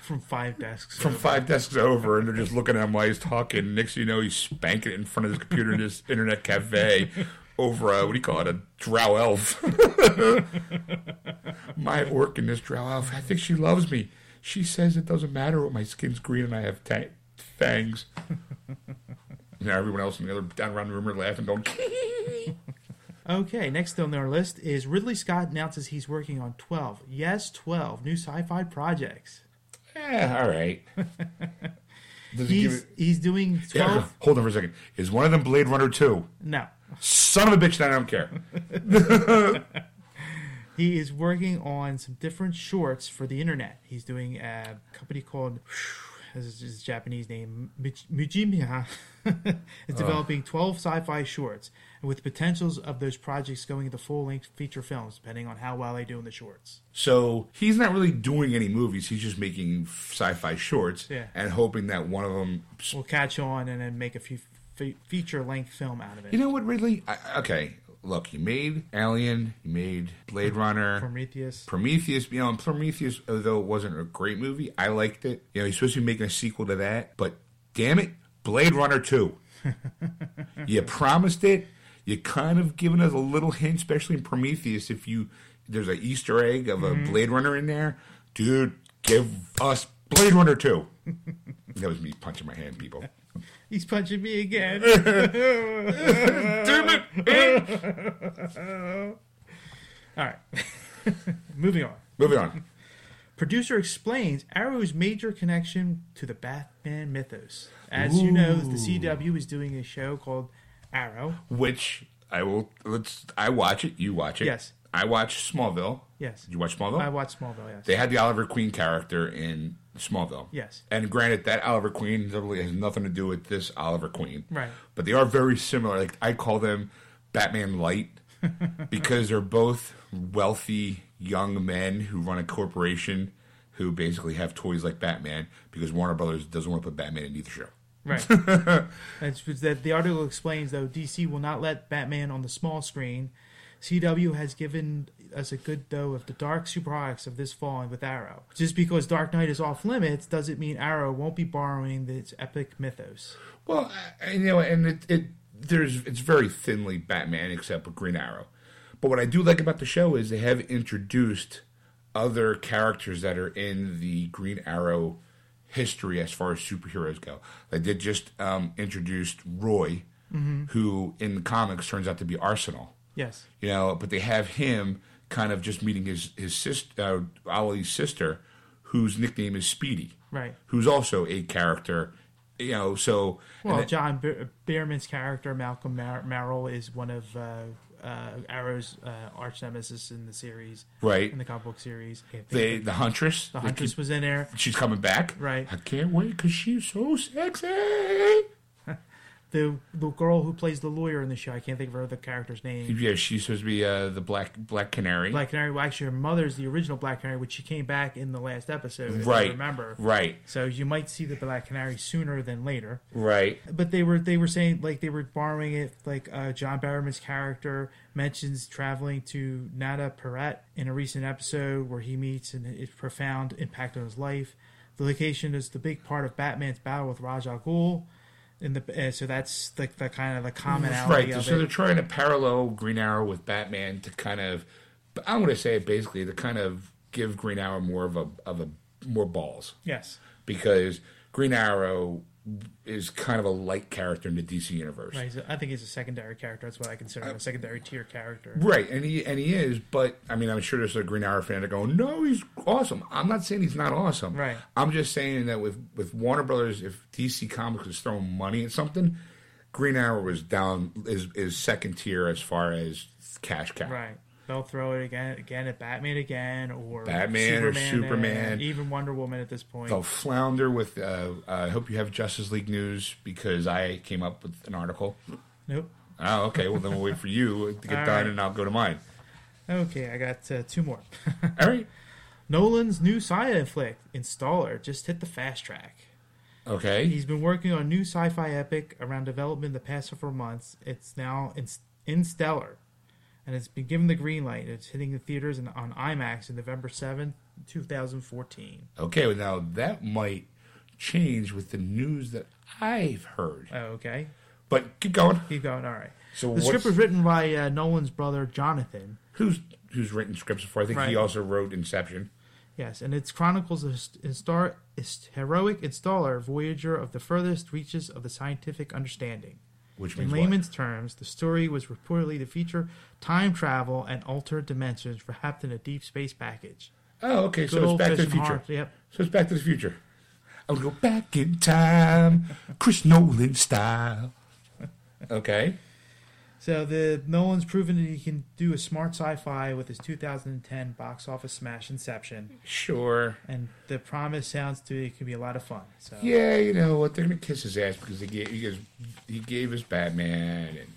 From five desks. From over. five desks over, and they're just looking at him while he's talking. Next thing you know, he's spanking it in front of his computer in this internet cafe over a, what do you call it, a drow elf. My orc in this drow elf, I think she loves me. She says it doesn't matter what my skin's green and I have ta- fangs. now everyone else in the other down around the room are laughing, going. Okay, next on our list is Ridley Scott announces he's working on 12, yes, 12 new sci fi projects. eh, all right. He's, it? he's doing 12. Yeah, hold on for a second. Is one of them Blade Runner 2? No. Son of a bitch, I don't care. He is working on some different shorts for the internet. He's doing a company called, this is his Japanese name, Mujimiya. is oh. developing 12 sci fi shorts, and with potentials of those projects going into full length feature films, depending on how well they do in the shorts. So he's not really doing any movies. He's just making sci-fi shorts Yeah. and hoping that one of them. We'll catch on and then make a few fe- feature length film out of it. You know what, Ridley? I, okay, look, you made Alien, you made Blade Runner, Prometheus. Prometheus. You know, Prometheus, although it wasn't a great movie, I liked it. You know, he's supposed to be making a sequel to that, but damn it, Blade Runner Two. you promised it. You kind of given us a little hint, especially in Prometheus. If you there's an Easter egg of a mm-hmm. Blade Runner in there, dude, give us Blade Runner Two. that was me punching my hand, people. He's punching me again. Damn it! All right. Moving on. Moving on. Producer explains Arrow's major connection to the Batman mythos. As you know, the CW is doing a show called Arrow. Which I will let's I watch it, you watch it. Yes. I watch Smallville. Yes. Did you watch Smallville? I watched Smallville, yes. they had the Oliver Queen character in Smallville. Yes. And granted that Oliver Queen really has nothing to do with this Oliver Queen. Right. But they are very similar. Like I call them Batman Light because they're both wealthy young men who run a corporation who basically have toys like Batman because Warner Brothers doesn't want to put Batman in either show. Right. That the article explains though DC will not let Batman on the small screen. CW has given us a good though of the dark superheroics of this fall and with Arrow. Just because Dark Knight is off limits doesn't mean Arrow won't be borrowing its epic mythos. Well, I- you know, and it, it there's it's very thinly Batman except with Green Arrow. But what I do like about the show is they have introduced other characters that are in the Green Arrow history as far as superheroes go. They did just um, introduced Roy, who in the comics turns out to be Arsenal. Yes. You know, but they have him kind of just meeting his his sister, uh, Ollie's sister, whose nickname is Speedy, Right. who's also a character. You know, so Well, then- John Be- Beerman's character, Malcolm Mar- Merrill, is one of uh, uh, Arrow's uh, arch nemesis in the series, right, in the comic book series. The the Huntress, the Huntress keep- was in there. she's coming back. Right. I can't wait because she's so sexy. The the girl who plays the lawyer in the show, I can't think of her other character's name. Yeah, she's supposed to be uh, the black black canary. Black Canary. Well, actually, her mother's the original Black Canary, which she came back in the last episode. Right. Remember. Right, So you might see the Black Canary sooner than later. right. But they were they were saying like they were borrowing it like uh, John Barrowman's character mentions traveling to Nanda Parbat in a recent episode where he meets and it's profound impact on his life. The location is the big part of Batman's battle with Ra's al Ghul. In the uh, so that's like the kind of the commonality Right. So they're trying to parallel Green Arrow with Batman to kind of, I'm going to say it basically to kind of give Green Arrow more of a of a more balls Yes, because Green Arrow is kind of a light character in the DC universe. right. I think he's a secondary character. That's what I consider him, a secondary tier character. Right, and he and he is, but I mean, I'm sure there's a Green Arrow fan that going, "No, he's awesome." I'm not saying he's not awesome. Right. I'm just saying that with with Warner Brothers, if DC Comics is throwing money at something, Green Arrow is down is is second tier as far as cash cow. Right. They'll throw it again, again at Batman again, or Batman or Superman, Superman. uh, even Wonder Woman at this point. They'll flounder with. Uh, I hope you have Justice League news because I came up with an article. Nope. Oh, okay. Well, then we'll wait for you to get All done, right. and I'll go to mine. Okay, I got uh, two more. All right. Nolan's new sci-fi flick, Interstellar, just hit the fast track. Okay. He's been working on a new sci-fi epic around development the past several months. It's now in, in Stellar, and it's been given the green light. It's hitting the theaters in, on IMAX in November seventh, 2014. Okay, well now that might change with the news that I've heard. Oh, okay. But keep going. Keep going. All right. So the script was written by uh, Nolan's brother, Jonathan. who's who's written scripts before? I think he also wrote Inception. Yes, and it chronicles a hist- histor- hist- heroic interstellar, voyager of the furthest reaches of the scientific understanding. Which In means what? layman's terms, the story was reportedly to feature time travel and altered dimensions wrapped in a deep space package. Oh, okay. So it's Back to the Future. horror- Yep. So it's Back to the Future. I would go back in time, Chris Nolan style. Okay. So the Nolan's proven that he can do a smart sci-fi with his 2010 box office smash Inception, Sure. and the promise sounds to it could be a lot of fun. So Yeah, you know what? They're gonna kiss his ass because he gave he, gives, he gave us Batman and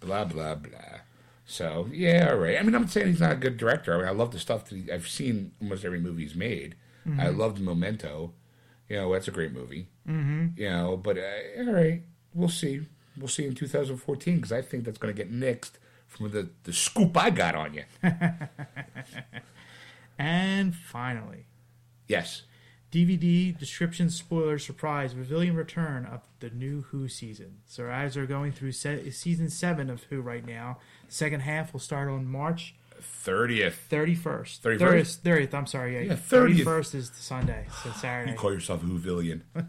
blah blah blah. So yeah, all right. I mean, I'm saying he's not a good director. I mean, I love the stuff that he, I've seen. Almost every movie he's made. I loved Memento. You know, that's a great movie. Mm-hmm. You know, but uh, all right, we'll see. We'll see in 2014 because I think that's going to get nixed from the the scoop I got on you. and finally. yes. DVD description spoiler surprise revealing return of the new Who season. So as they're going through se- season seven of Who right now, second half will start on March 30th. thirty first. 31st? Thirtieth. I'm sorry. Yeah, Yeah, 30th. thirty first is Sunday. So Saturday. You call yourself a Whovillian.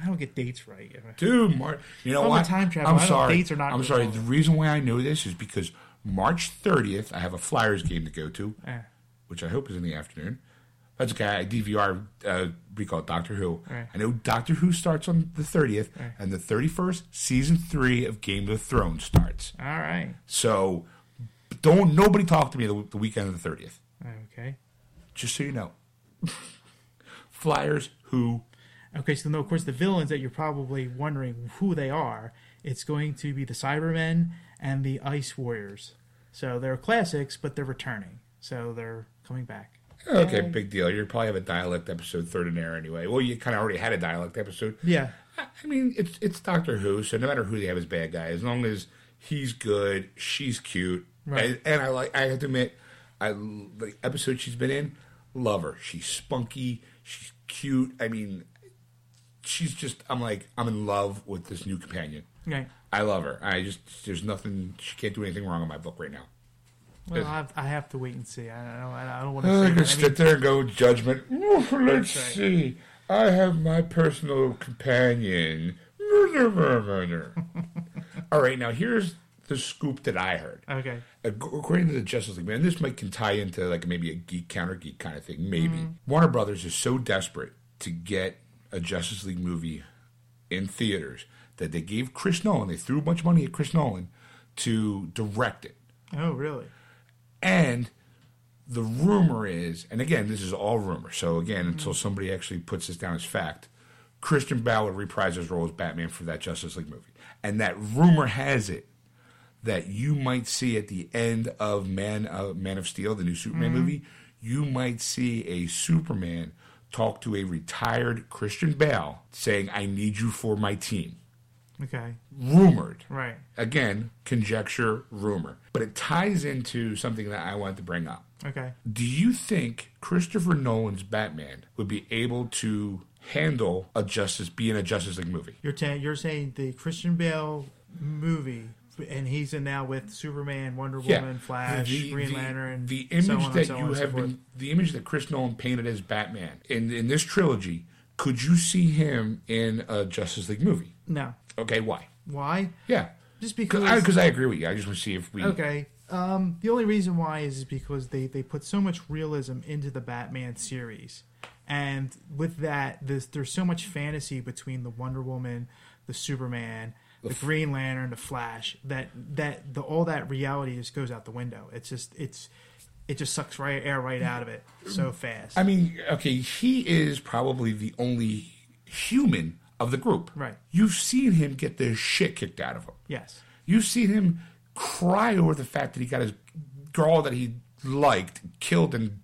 I don't get dates right. Dude, Mar- you know I'm a what? time traveler. I'm sorry. dates are not I'm sorry. The reason why I know this is because March 30th, I have a Flyers game to go to, Eh, which I hope is in the afternoon. That's okay. I DVR, uh, we call it Doctor Who. Right. I know Doctor Who starts on the 30th, Right. and the 31st, season three of Game of Thrones starts. all right. So don't nobody talk to me the, the weekend of the 30th. Okay. Just so you know. Flyers, Who, Okay. So no, of course, the villains that you're probably wondering who they are. It's going to be the Cybermen and the Ice Warriors. So they're classics, but they're returning. So they're coming back. Okay, big deal. You probably have a Dalek episode third in there anyway. Well, you kind of already had a Dalek episode. Yeah. I mean, it's it's Doctor Who, so no matter who they have as bad guy, as long as he's good, she's cute, Right. and, and I like. I have to admit, I the episode she's been in, love her. She's spunky, she's cute. I mean, she's just. I'm like, I'm in love with this new companion. Okay. I love her. I just there's nothing. She can't do anything wrong in my book right now. Well, I have, I have to wait and see. I don't. I don't want to can say. I mean, uh, sit there and go judgment. Let's right. see. I have my personal companion. Murder, murder, murder. All right, now here's the scoop that I heard. Okay. According to the Justice League, man, this might can tie into like maybe a geek counter geek kind of thing. Maybe mm-hmm. Warner Brothers is so desperate to get a Justice League movie in theaters that they gave Chris Nolan. They threw a bunch of money at Chris Nolan to direct it. Oh, really? And the rumor is, and again, this is all rumor. So again, until somebody actually puts this down as fact, Christian Bale would reprise his role as Batman for that Justice League movie. And that rumor has it that you might see at the end of Man uh, Man of Steel, the new Superman movie, you might see a Superman talk to a retired Christian Bale saying, "I need you for my team." Okay. Rumored. Right. Again, conjecture, rumor. But it ties into something that I wanted to bring up. Okay. Do you think Christopher Nolan's Batman would be able to handle a Justice, be in a Justice League movie? You're ta- you're saying the Christian Bale movie, and he's in now with Superman, Wonder Woman, Flash, The- Green the- Lantern, The image so that so you so have forth. been, the image that Chris Nolan painted as Batman in in this trilogy, could you see him in a Justice League movie? No. Okay, why? Why? Yeah, Just because. because I, agree with you. I just want to see if we. Okay. Um, the only reason why is because they, they put so much realism into the Batman series. And with that, there's, there's so much fantasy between the Wonder Woman, the Superman, the Green Lantern, the Flash, that, that the, all that reality just goes out the window. It's just, it's, it just sucks right air right out of it so fast. I mean, okay, he is probably the only human of the group. Right. You've seen him get the shit kicked out of him. yes. You've seen him cry over the fact that he got his girl that he liked killed in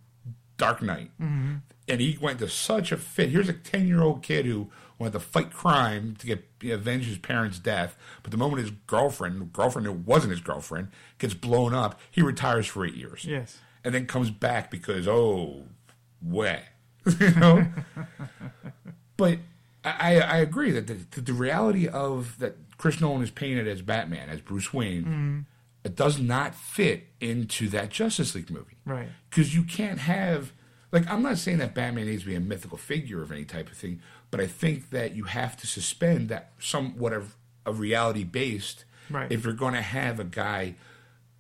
Dark Knight. Mm-hmm. And he went to such a fit. Here's a 10 year old kid who wanted to fight crime to get avenge his parents' death. But the moment his girlfriend, girlfriend who wasn't his girlfriend, gets blown up, he retires for eight years. Yes. And then comes back because, oh, wet. you know? but I, I agree that the, that the reality of that Chris Nolan is painted as Batman, as Bruce Wayne, mm-hmm. it does not fit into that Justice League movie. Right. Because you can't have, like, I'm not saying that Batman needs to be a mythical figure of any type of thing, but I think that you have to suspend that somewhat of a reality based Right. if you're going to have a guy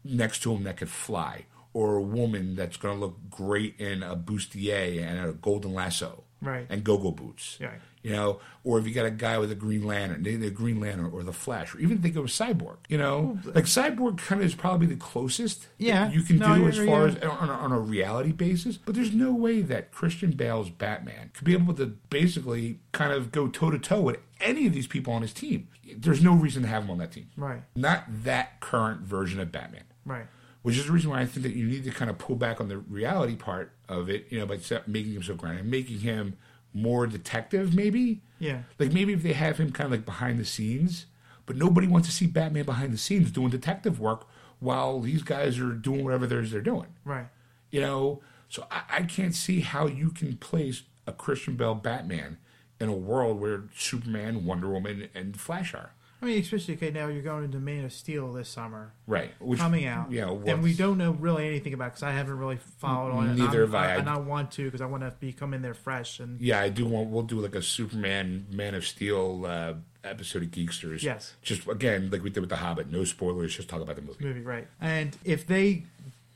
next to him that could fly, or a woman that's going to look great in a bustier and a golden lasso, Right. and go-go boots, Right. You know, or if you got a guy with a Green Lantern, the, the Green Lantern or the Flash, or even think of a Cyborg, you know, oh, like Cyborg kind of is probably the closest Yeah. you can No, do as far as on a, on a reality basis. But there's no way that Christian Bale's Batman could be able to basically kind of go toe to toe with any of these people on his team. There's no reason to have him on that team. Right. Not that current version of Batman Right. which is the reason why I think that you need to kind of pull back on the reality part of it, you know, by making him so grounded, making him more detective, maybe. Yeah. Like maybe if they have him kind of like behind the scenes, but nobody wants to see Batman behind the scenes doing detective work while these guys are doing whatever there's they're doing. Right. You know, so I, I can't see how you can place a Christian Bale Batman in a world where Superman, Wonder Woman, and Flash are. I mean, especially okay, now you're going into Man of Steel this summer. Right? Which, coming out. Yeah, and we don't know really anything about because I haven't really followed on it. Neither have I. I'm- And I want to because I want to be come in there fresh and Yeah, I do want. We'll do like a Superman, Man of Steel uh, episode of Geeksters. Yes. Just again, like we did with the Hobbit. No spoilers. Just talk about the movie. movie, right? And if they,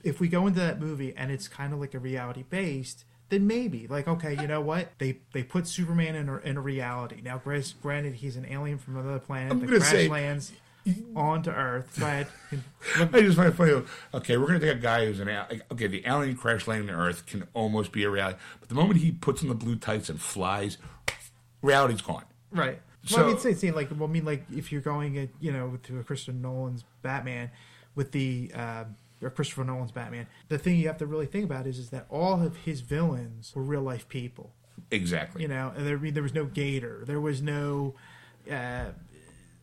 if we go into that movie and it's kind of like a reality based, then maybe like okay, you know what? They they put Superman in a, in a reality. Now, granted, he's an alien from another planet I'm that crash say- lands onto Earth. Go ahead. I just find it funny. Okay, we're gonna take a guy who's an okay. The alien crash landing on Earth can almost be a reality, but the moment he puts on the blue tights and flies, reality's gone. Right. So- well, I mean, say, say like, well, I mean, like, if you're going, at, you know, to a Christian Nolan's Batman with the uh, or Christopher Nolan's Batman, the thing you have to really think about is, is that all of his villains were real life people. Exactly. You know, and there, I mean, there was no Gator, there was no, uh,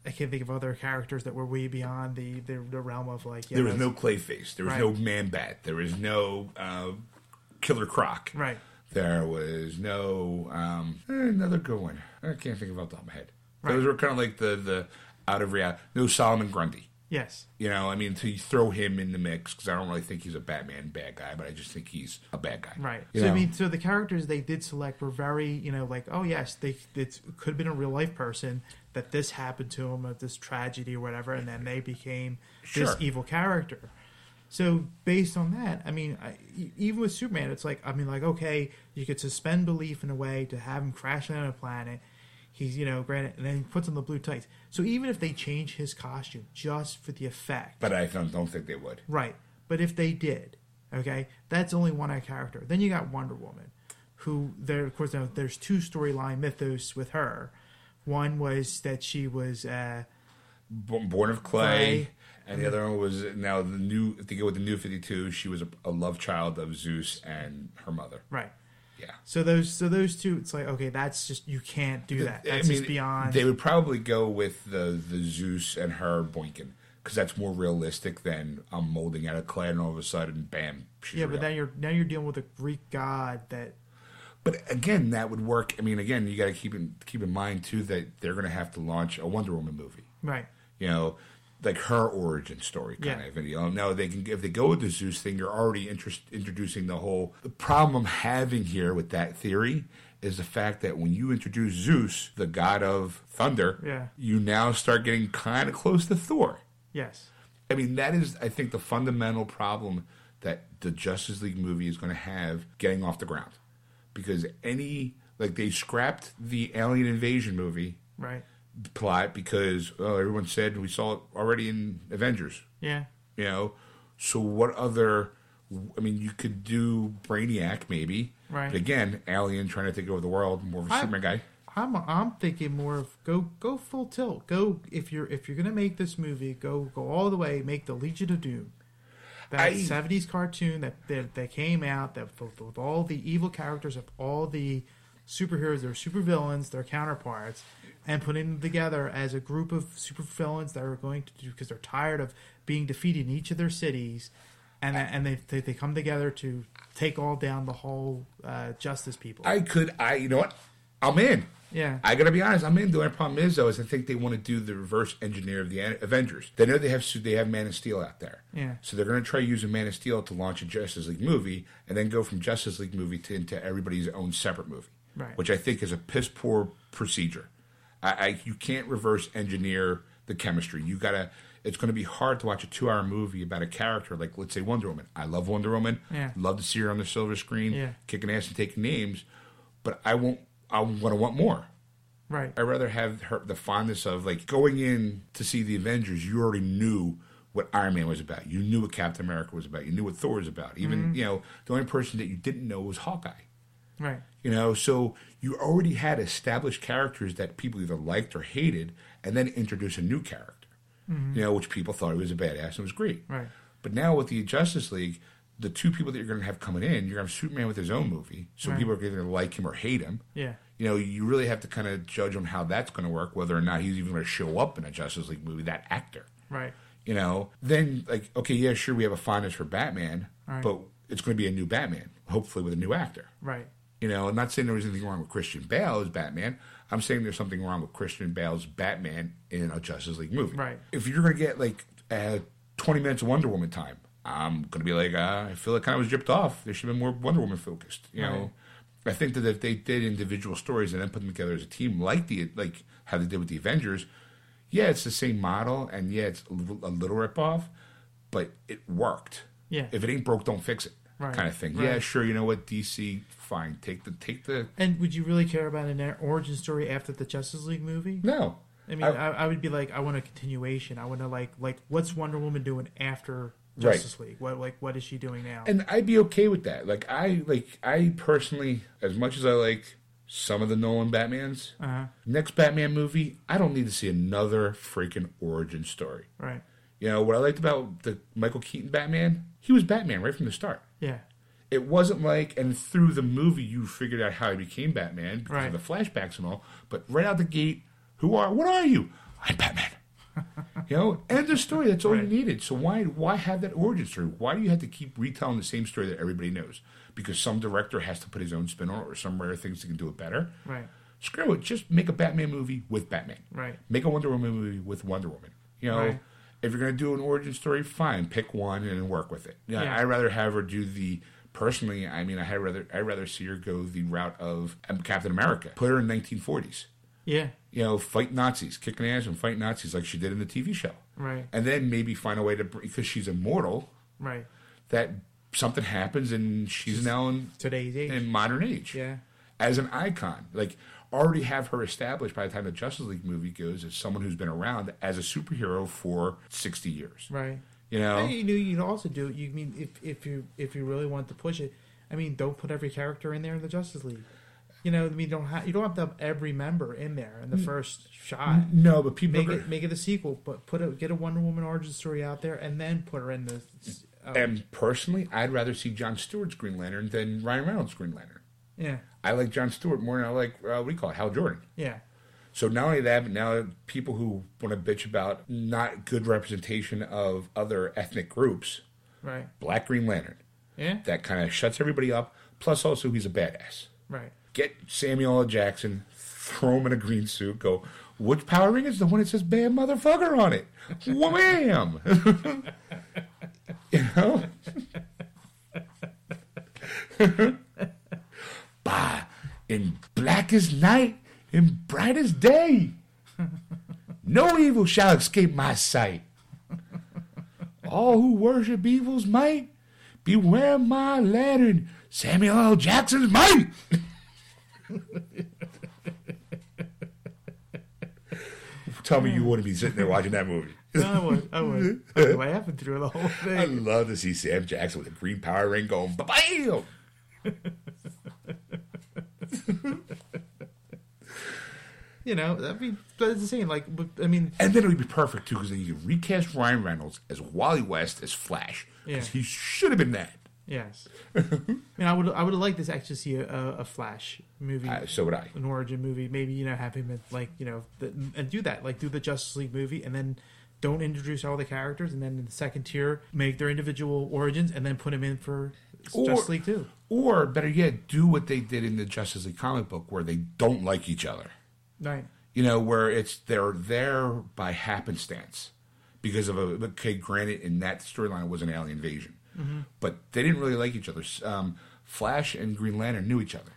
I can't think of other characters that were way beyond the the, the realm of like. Yeah, there was no Clayface. There was Right. no Man Bat. There was no uh, Killer Croc. right. There was no um, eh, another good one. I can't think of off the top of my head. Right. Those were kind of like the the out of reality. No Solomon Grundy. Yes. You know, I mean, to throw him in the mix because I don't really think he's a Batman bad guy, but I just think he's a bad guy. Right. You so I mean, so the characters they did select were very, you know, like, oh yes, they it could have been a real life person that this happened to them of this tragedy or whatever, and then they became this evil character. So based on that, I mean, I, even with Superman, it's like I mean, like okay, you could suspend belief in a way to have him crash land on a planet. He's you know, granted, and then he puts on the blue tights. So even if they change his costume just for the effect, but I don't, don't think they would. Right. But if they did, okay, that's only one eye character. Then you got Wonder Woman, who there of course now there's two storyline mythos with her. One was that she was uh, B- Born of clay, Clay. and the other one was now the new. If they go with the new Fifty Two, she was a, a love child of Zeus and her mother. right. Yeah, So those so those two, it's like okay, that's just you can't do that. That's just beyond. They would probably go with the the Zeus and her boinking because that's more realistic than I'm molding out of clay and all of a sudden, bam, she's yeah, real. but now you're now you're dealing with a Greek god that But again, that would work. I mean, again, you got to keep in keep in mind too that they're going to have to launch a Wonder Woman movie. right. You know, like her origin story kind Yeah. of video. Now they can if they go with the Zeus thing, you're already interest, introducing the whole. The problem I'm having here with that theory is the fact that when you introduce Zeus, the god of thunder, Yeah. you now start getting kind of close to Thor. Yes. I mean, that is, I think, the fundamental problem that the Justice League movie is going to have getting off the ground. Because any, like, they scrapped the alien invasion movie Right. Plot because oh, everyone said we saw it already in Avengers, Yeah. you know? So, what other, I mean, you could do Brainiac maybe. Right. But again, alien trying to take over the world, more of a Superman guy. I'm I'm thinking more of go go full tilt. Go if you're if you're gonna make this movie, go go all the way. Make the Legion of Doom, that I- '70s cartoon that that, that came out that with, with all the evil characters of all the superheroes, their supervillains, their counterparts, and putting them together as a group of supervillains that are going to do because they're tired of being defeated in each of their cities, and and they they, they come together to take all down the whole uh, justice people. I could, I, you know what? I'm in. yeah. I gotta be honest, I'm in. The only problem is though, is I think they want to do the reverse engineer of the Avengers. They know they have they have Man of Steel out there, Yeah. So they're gonna try using Man of Steel to launch a Justice League movie, and then go from Justice League movie to into everybody's own separate movie, Right. Which I think is a piss poor procedure. I, I you can't reverse engineer the chemistry. You gotta. It's going to be hard to watch a two-hour movie about a character like, let's say, Wonder Woman. I love Wonder Woman. Yeah. Love to see her on the silver screen, Yeah. kicking ass and taking names. But I won't. I'm going to want more. Right. I'd rather have her, the fondness of like going in to see the Avengers. You already knew what Iron Man was about. You knew what Captain America was about. You knew what Thor was about. Even mm-hmm. you know the only person that you didn't know was Hawkeye. Right. You know, so you already had established characters that people either liked or hated, and then introduce a new character. Mm-hmm. You know, which people thought he was a badass and it was great. Right. But now with the Justice League, the two people that you're going to have coming in, you're going to have Superman with his own movie, so Right. people are going to like him or hate him Yeah. you know, you really have to kind of judge on how that's going to work, whether or not he's even going to show up in a Justice League movie, that actor. Right. You know, then, like, okay, yeah, sure, we have a fondness for Batman, Right. but it's going to be a new Batman, hopefully with a new actor. Right. You know, I'm not saying there was anything wrong with Christian Bale as Batman. I'm saying there's something wrong with Christian Bale's Batman in a Justice League movie. Right. If you're going to get, like, uh, 20 minutes of Wonder Woman time, I'm going to be like, uh, I feel it kind of was dripped off. There should have been more Wonder Woman focused, you know? I think that if they did individual stories and then put them together as a team, like the like how they did with the Avengers, yeah, it's the same model, and yeah, it's a little, a little rip off, but it worked. Yeah. If it ain't broke, don't fix it, Right. kind of thing. Right. Yeah, sure. You know what, DC, fine. Take the take the And would you really care about an origin story after the Justice League movie? no. I mean, I- I, I would be like, I want a continuation. I want to like, like, what's Wonder Woman doing after Right. Justice League? What, like, what is she doing now? and I'd be okay with that. Like I like I personally, as much as I like some of the Nolan Batmans, uh-huh. next Batman movie, I don't need to see another freaking origin story. Right. You know what I liked about the Michael Keaton Batman? He was Batman right from the start. Yeah. It wasn't like, and through the movie, you figured out how he became Batman because Right. of the flashbacks and all. But right out the gate, who are? What are you? I'm Batman. you know, end of story. That's all Right. you needed. So why why have that origin story? Why do you have to keep retelling the same story that everybody knows? Because some director has to put his own spin on it, or some rare things that can do it better. Right. Screw it. Just make a Batman movie with Batman. Right. Make a Wonder Woman movie with Wonder Woman. You know, Right. If you're going to do an origin story, fine, pick one and work with it. Yeah, Yeah. I'd rather have her do the. Personally, I mean, I had rather I'd rather see her go the route of um, Captain America. Put her in 1940s. Yeah. You know, fight Nazis, kicking ass and fight Nazis like she did in the TV show. Right. And then maybe find a way to because she's immortal Right. that something happens and she's now in, Today's age. in modern age yeah. as an icon. Like already have her established by the time the Justice League movie goes as someone who's been around as a superhero for sixty years. Right. You know, And you know, you'd also do it. You mean if if you if you really want to push it, I mean, don't put every character in there in the Justice League. You know, I mean, don't have you don't have to have every member in there in the first shot. no, but people Make are, it make it a sequel, but put a get a Wonder Woman origin story out there, and then put her in the. And um, personally, I'd rather see John Stewart's Green Lantern than Ryan Reynolds' Green Lantern. Yeah, I like John Stewart more than I like uh, what do you call it, Hal Jordan. yeah, So not only that, but now people who want to bitch about not good representation of other ethnic groups, right, Black Green Lantern, yeah, that kind of shuts everybody up. Plus, also he's a badass. right. Get Samuel L. Jackson, throw him in a green suit, go. Which power ring is the one that says "bad motherfucker" on it? Wham! you know. bah, in black as night, in bright as day. No evil shall escape my sight. All who worship evil's might, beware my lantern, Samuel L. Jackson's might. Tell me you wouldn't be sitting there watching that movie. No, I would, I would. I would laugh through the whole thing. I love to see Sam Jackson with a green power ring going bam. You know, that'd be it's the same. Like, I mean, And then it would be perfect too, because then you could recast Ryan Reynolds as Wally West as Flash, because Yeah. he should have been that. yes. I mean, I would, I would have liked to actually see a, a, a Flash movie. Uh, so would I. an origin movie. Maybe you know have him at, like you know the, and do that like do the Justice League movie and then don't introduce all the characters and then in the second tier make their individual origins and then put them in for Or- Justice League too. Or better yet, do what they did in the Justice League comic book, where they don't like each other. Right. You know, where it's they're there by happenstance because of a okay. Granted, in that storyline, it was an alien invasion, but they didn't really like each other. Um, Flash and Green Lantern knew each other.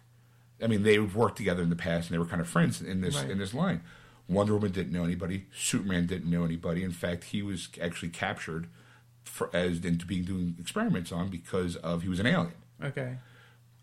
I mean, they worked together in the past, and they were kind of friends in this Right. in this line. Wonder Woman didn't know anybody. Superman didn't know anybody. In fact, he was actually captured for, as into being doing experiments on because of he was an alien. Okay.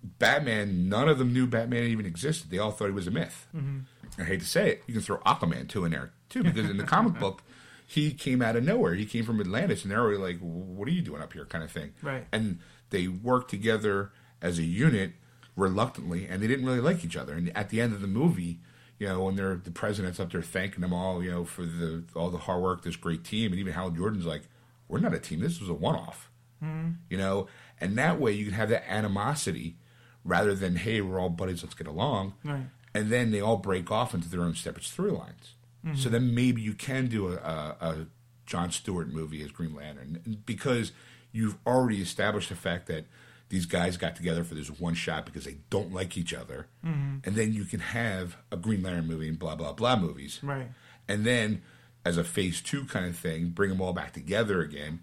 Batman, none of them knew Batman even existed. They all thought he was a myth. Mm-hmm. I hate to say it. You can throw Aquaman too in there too, because in the comic book, he came out of nowhere. He came from Atlantis, and they're like, "What are you doing up here?" kind of thing. Right. And they worked together as a unit reluctantly, and they didn't really like each other. And at the end of the movie, you know, when they're the president's up there thanking them all, you know, for the all the hard work, this great team, and even Hal Jordan's like, "We're not a team. This was a one-off." Hmm. you know and that way you can have that animosity rather than hey we're all buddies let's get along Right. and then they all break off into their own separate storylines hmm. so then maybe you can do a, a, a john stewart movie as green lantern because you've already established the fact that these guys got together for this one shot because they don't like each other hmm. and then you can have a green lantern movie and blah blah blah movies Right. and then as a phase two kind of thing, bring them all back together again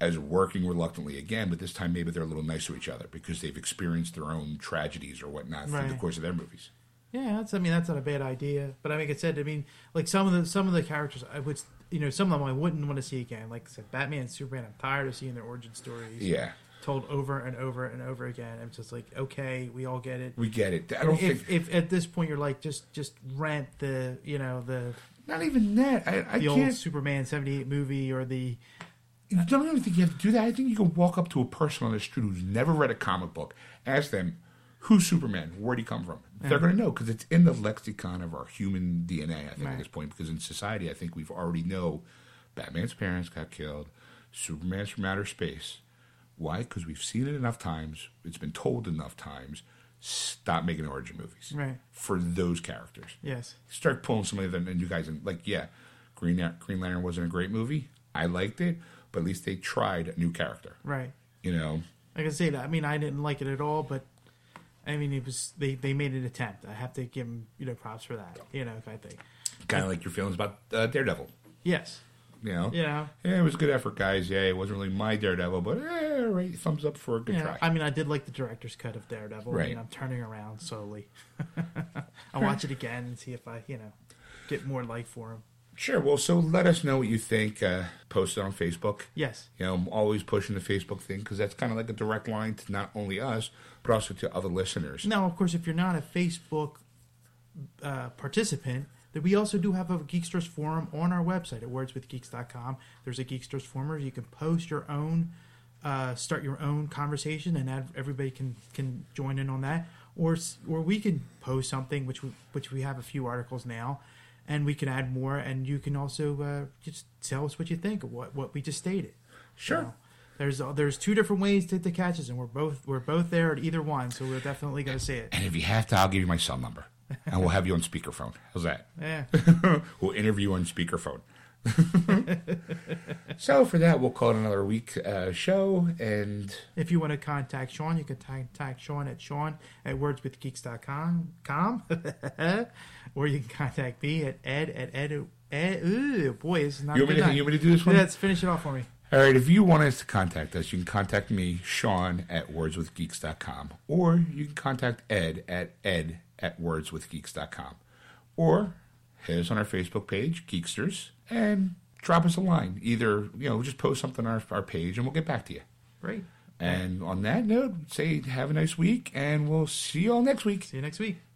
as working reluctantly again, but this time maybe they're a little nicer to each other because they've experienced their own tragedies or whatnot through the course of their movies. Yeah, that's. I mean, that's not a bad idea. But I mean, like I said, I mean, like some of the some of the characters, I would, you know, some of them I wouldn't want to see again. Like I said, Batman, and Superman. I'm tired of seeing their origin stories. Yeah, Told over and over and over again. I'm just like, okay, we all get it. we get it. I don't if, think if at this point you're like just just rent the you know the not even that. I, I the old can't. Superman '78 movie or the I don't even think you have to do that. I think you can walk up to a person on the street who's never read a comic book, ask them, "Who's Superman? Where'd he come from?" They're uh-huh. going to know because it's in the lexicon of our human DNA. I think Right. at this point, because in society, I think we've already know Batman's parents got killed, Superman's from outer space. Why? Because we've seen it enough times. It's been told enough times. Stop making origin movies right. for those characters Yes. start pulling some of the new guys in. Like, yeah, Green Green Lantern wasn't a great movie. I liked it, but at least they tried a new character. Right. You know, Like I say, I mean, I didn't like it at all, but I mean, it was they they made an attempt. I have to give them you know props for that. You know, if I think. kind of like your feelings about uh, Daredevil. Yes. You know, Yeah. yeah, it was a good effort, guys. Yeah, it wasn't really my Daredevil, but eh, right, thumbs up for a good Yeah, try. I mean, I did like the director's cut of Daredevil. I Right. mean, I'm turning around slowly. I'll watch it again and see if I, you know, get more life for him. Sure. Well, so let us know what you think. Uh, post it on Facebook. Yes. You know, I'm always pushing the Facebook thing because that's kind of like a direct line to not only us, but also to other listeners. Now, of course, if you're not a Facebook uh, participant, then we also do have a Geeksters forum on our website at wordswithgeeks.com. There's a Geeksters forum where you can post your own, uh, start your own conversation, and add, everybody can can join in on that. Or or we can post something, which we, which we have a few articles now, and we can add more. And you can also uh, just tell us what you think of what what we just stated. Sure. There's uh, there's two different ways to, to catch us, and we're both we're both there at either one, so we're definitely going to see it. And if you have to, I'll give you my cell number, and we'll have you on speakerphone. How's that? Yeah. we'll interview on speakerphone. so for that, we'll call it another week uh, show, and If you want to contact Sean, you can contact Sean at Sean at wordswithgeeks.com, com, or you can contact me at ed at ed. ed ooh, boy, this is not you want, me good to, you want me to do this one? Yeah, let's finish it off for me. All right, if you want us to contact us, you can contact me, Sean, at wordswithgeeks.com, or you can contact Ed at ed at wordswithgeeks.com, or hit us on our Facebook page, Geeksters, and drop us a line. Either, you know, just post something on our, our page and we'll get back to you. Great. And on that note, say have a nice week, and we'll see you all next week. See you next week.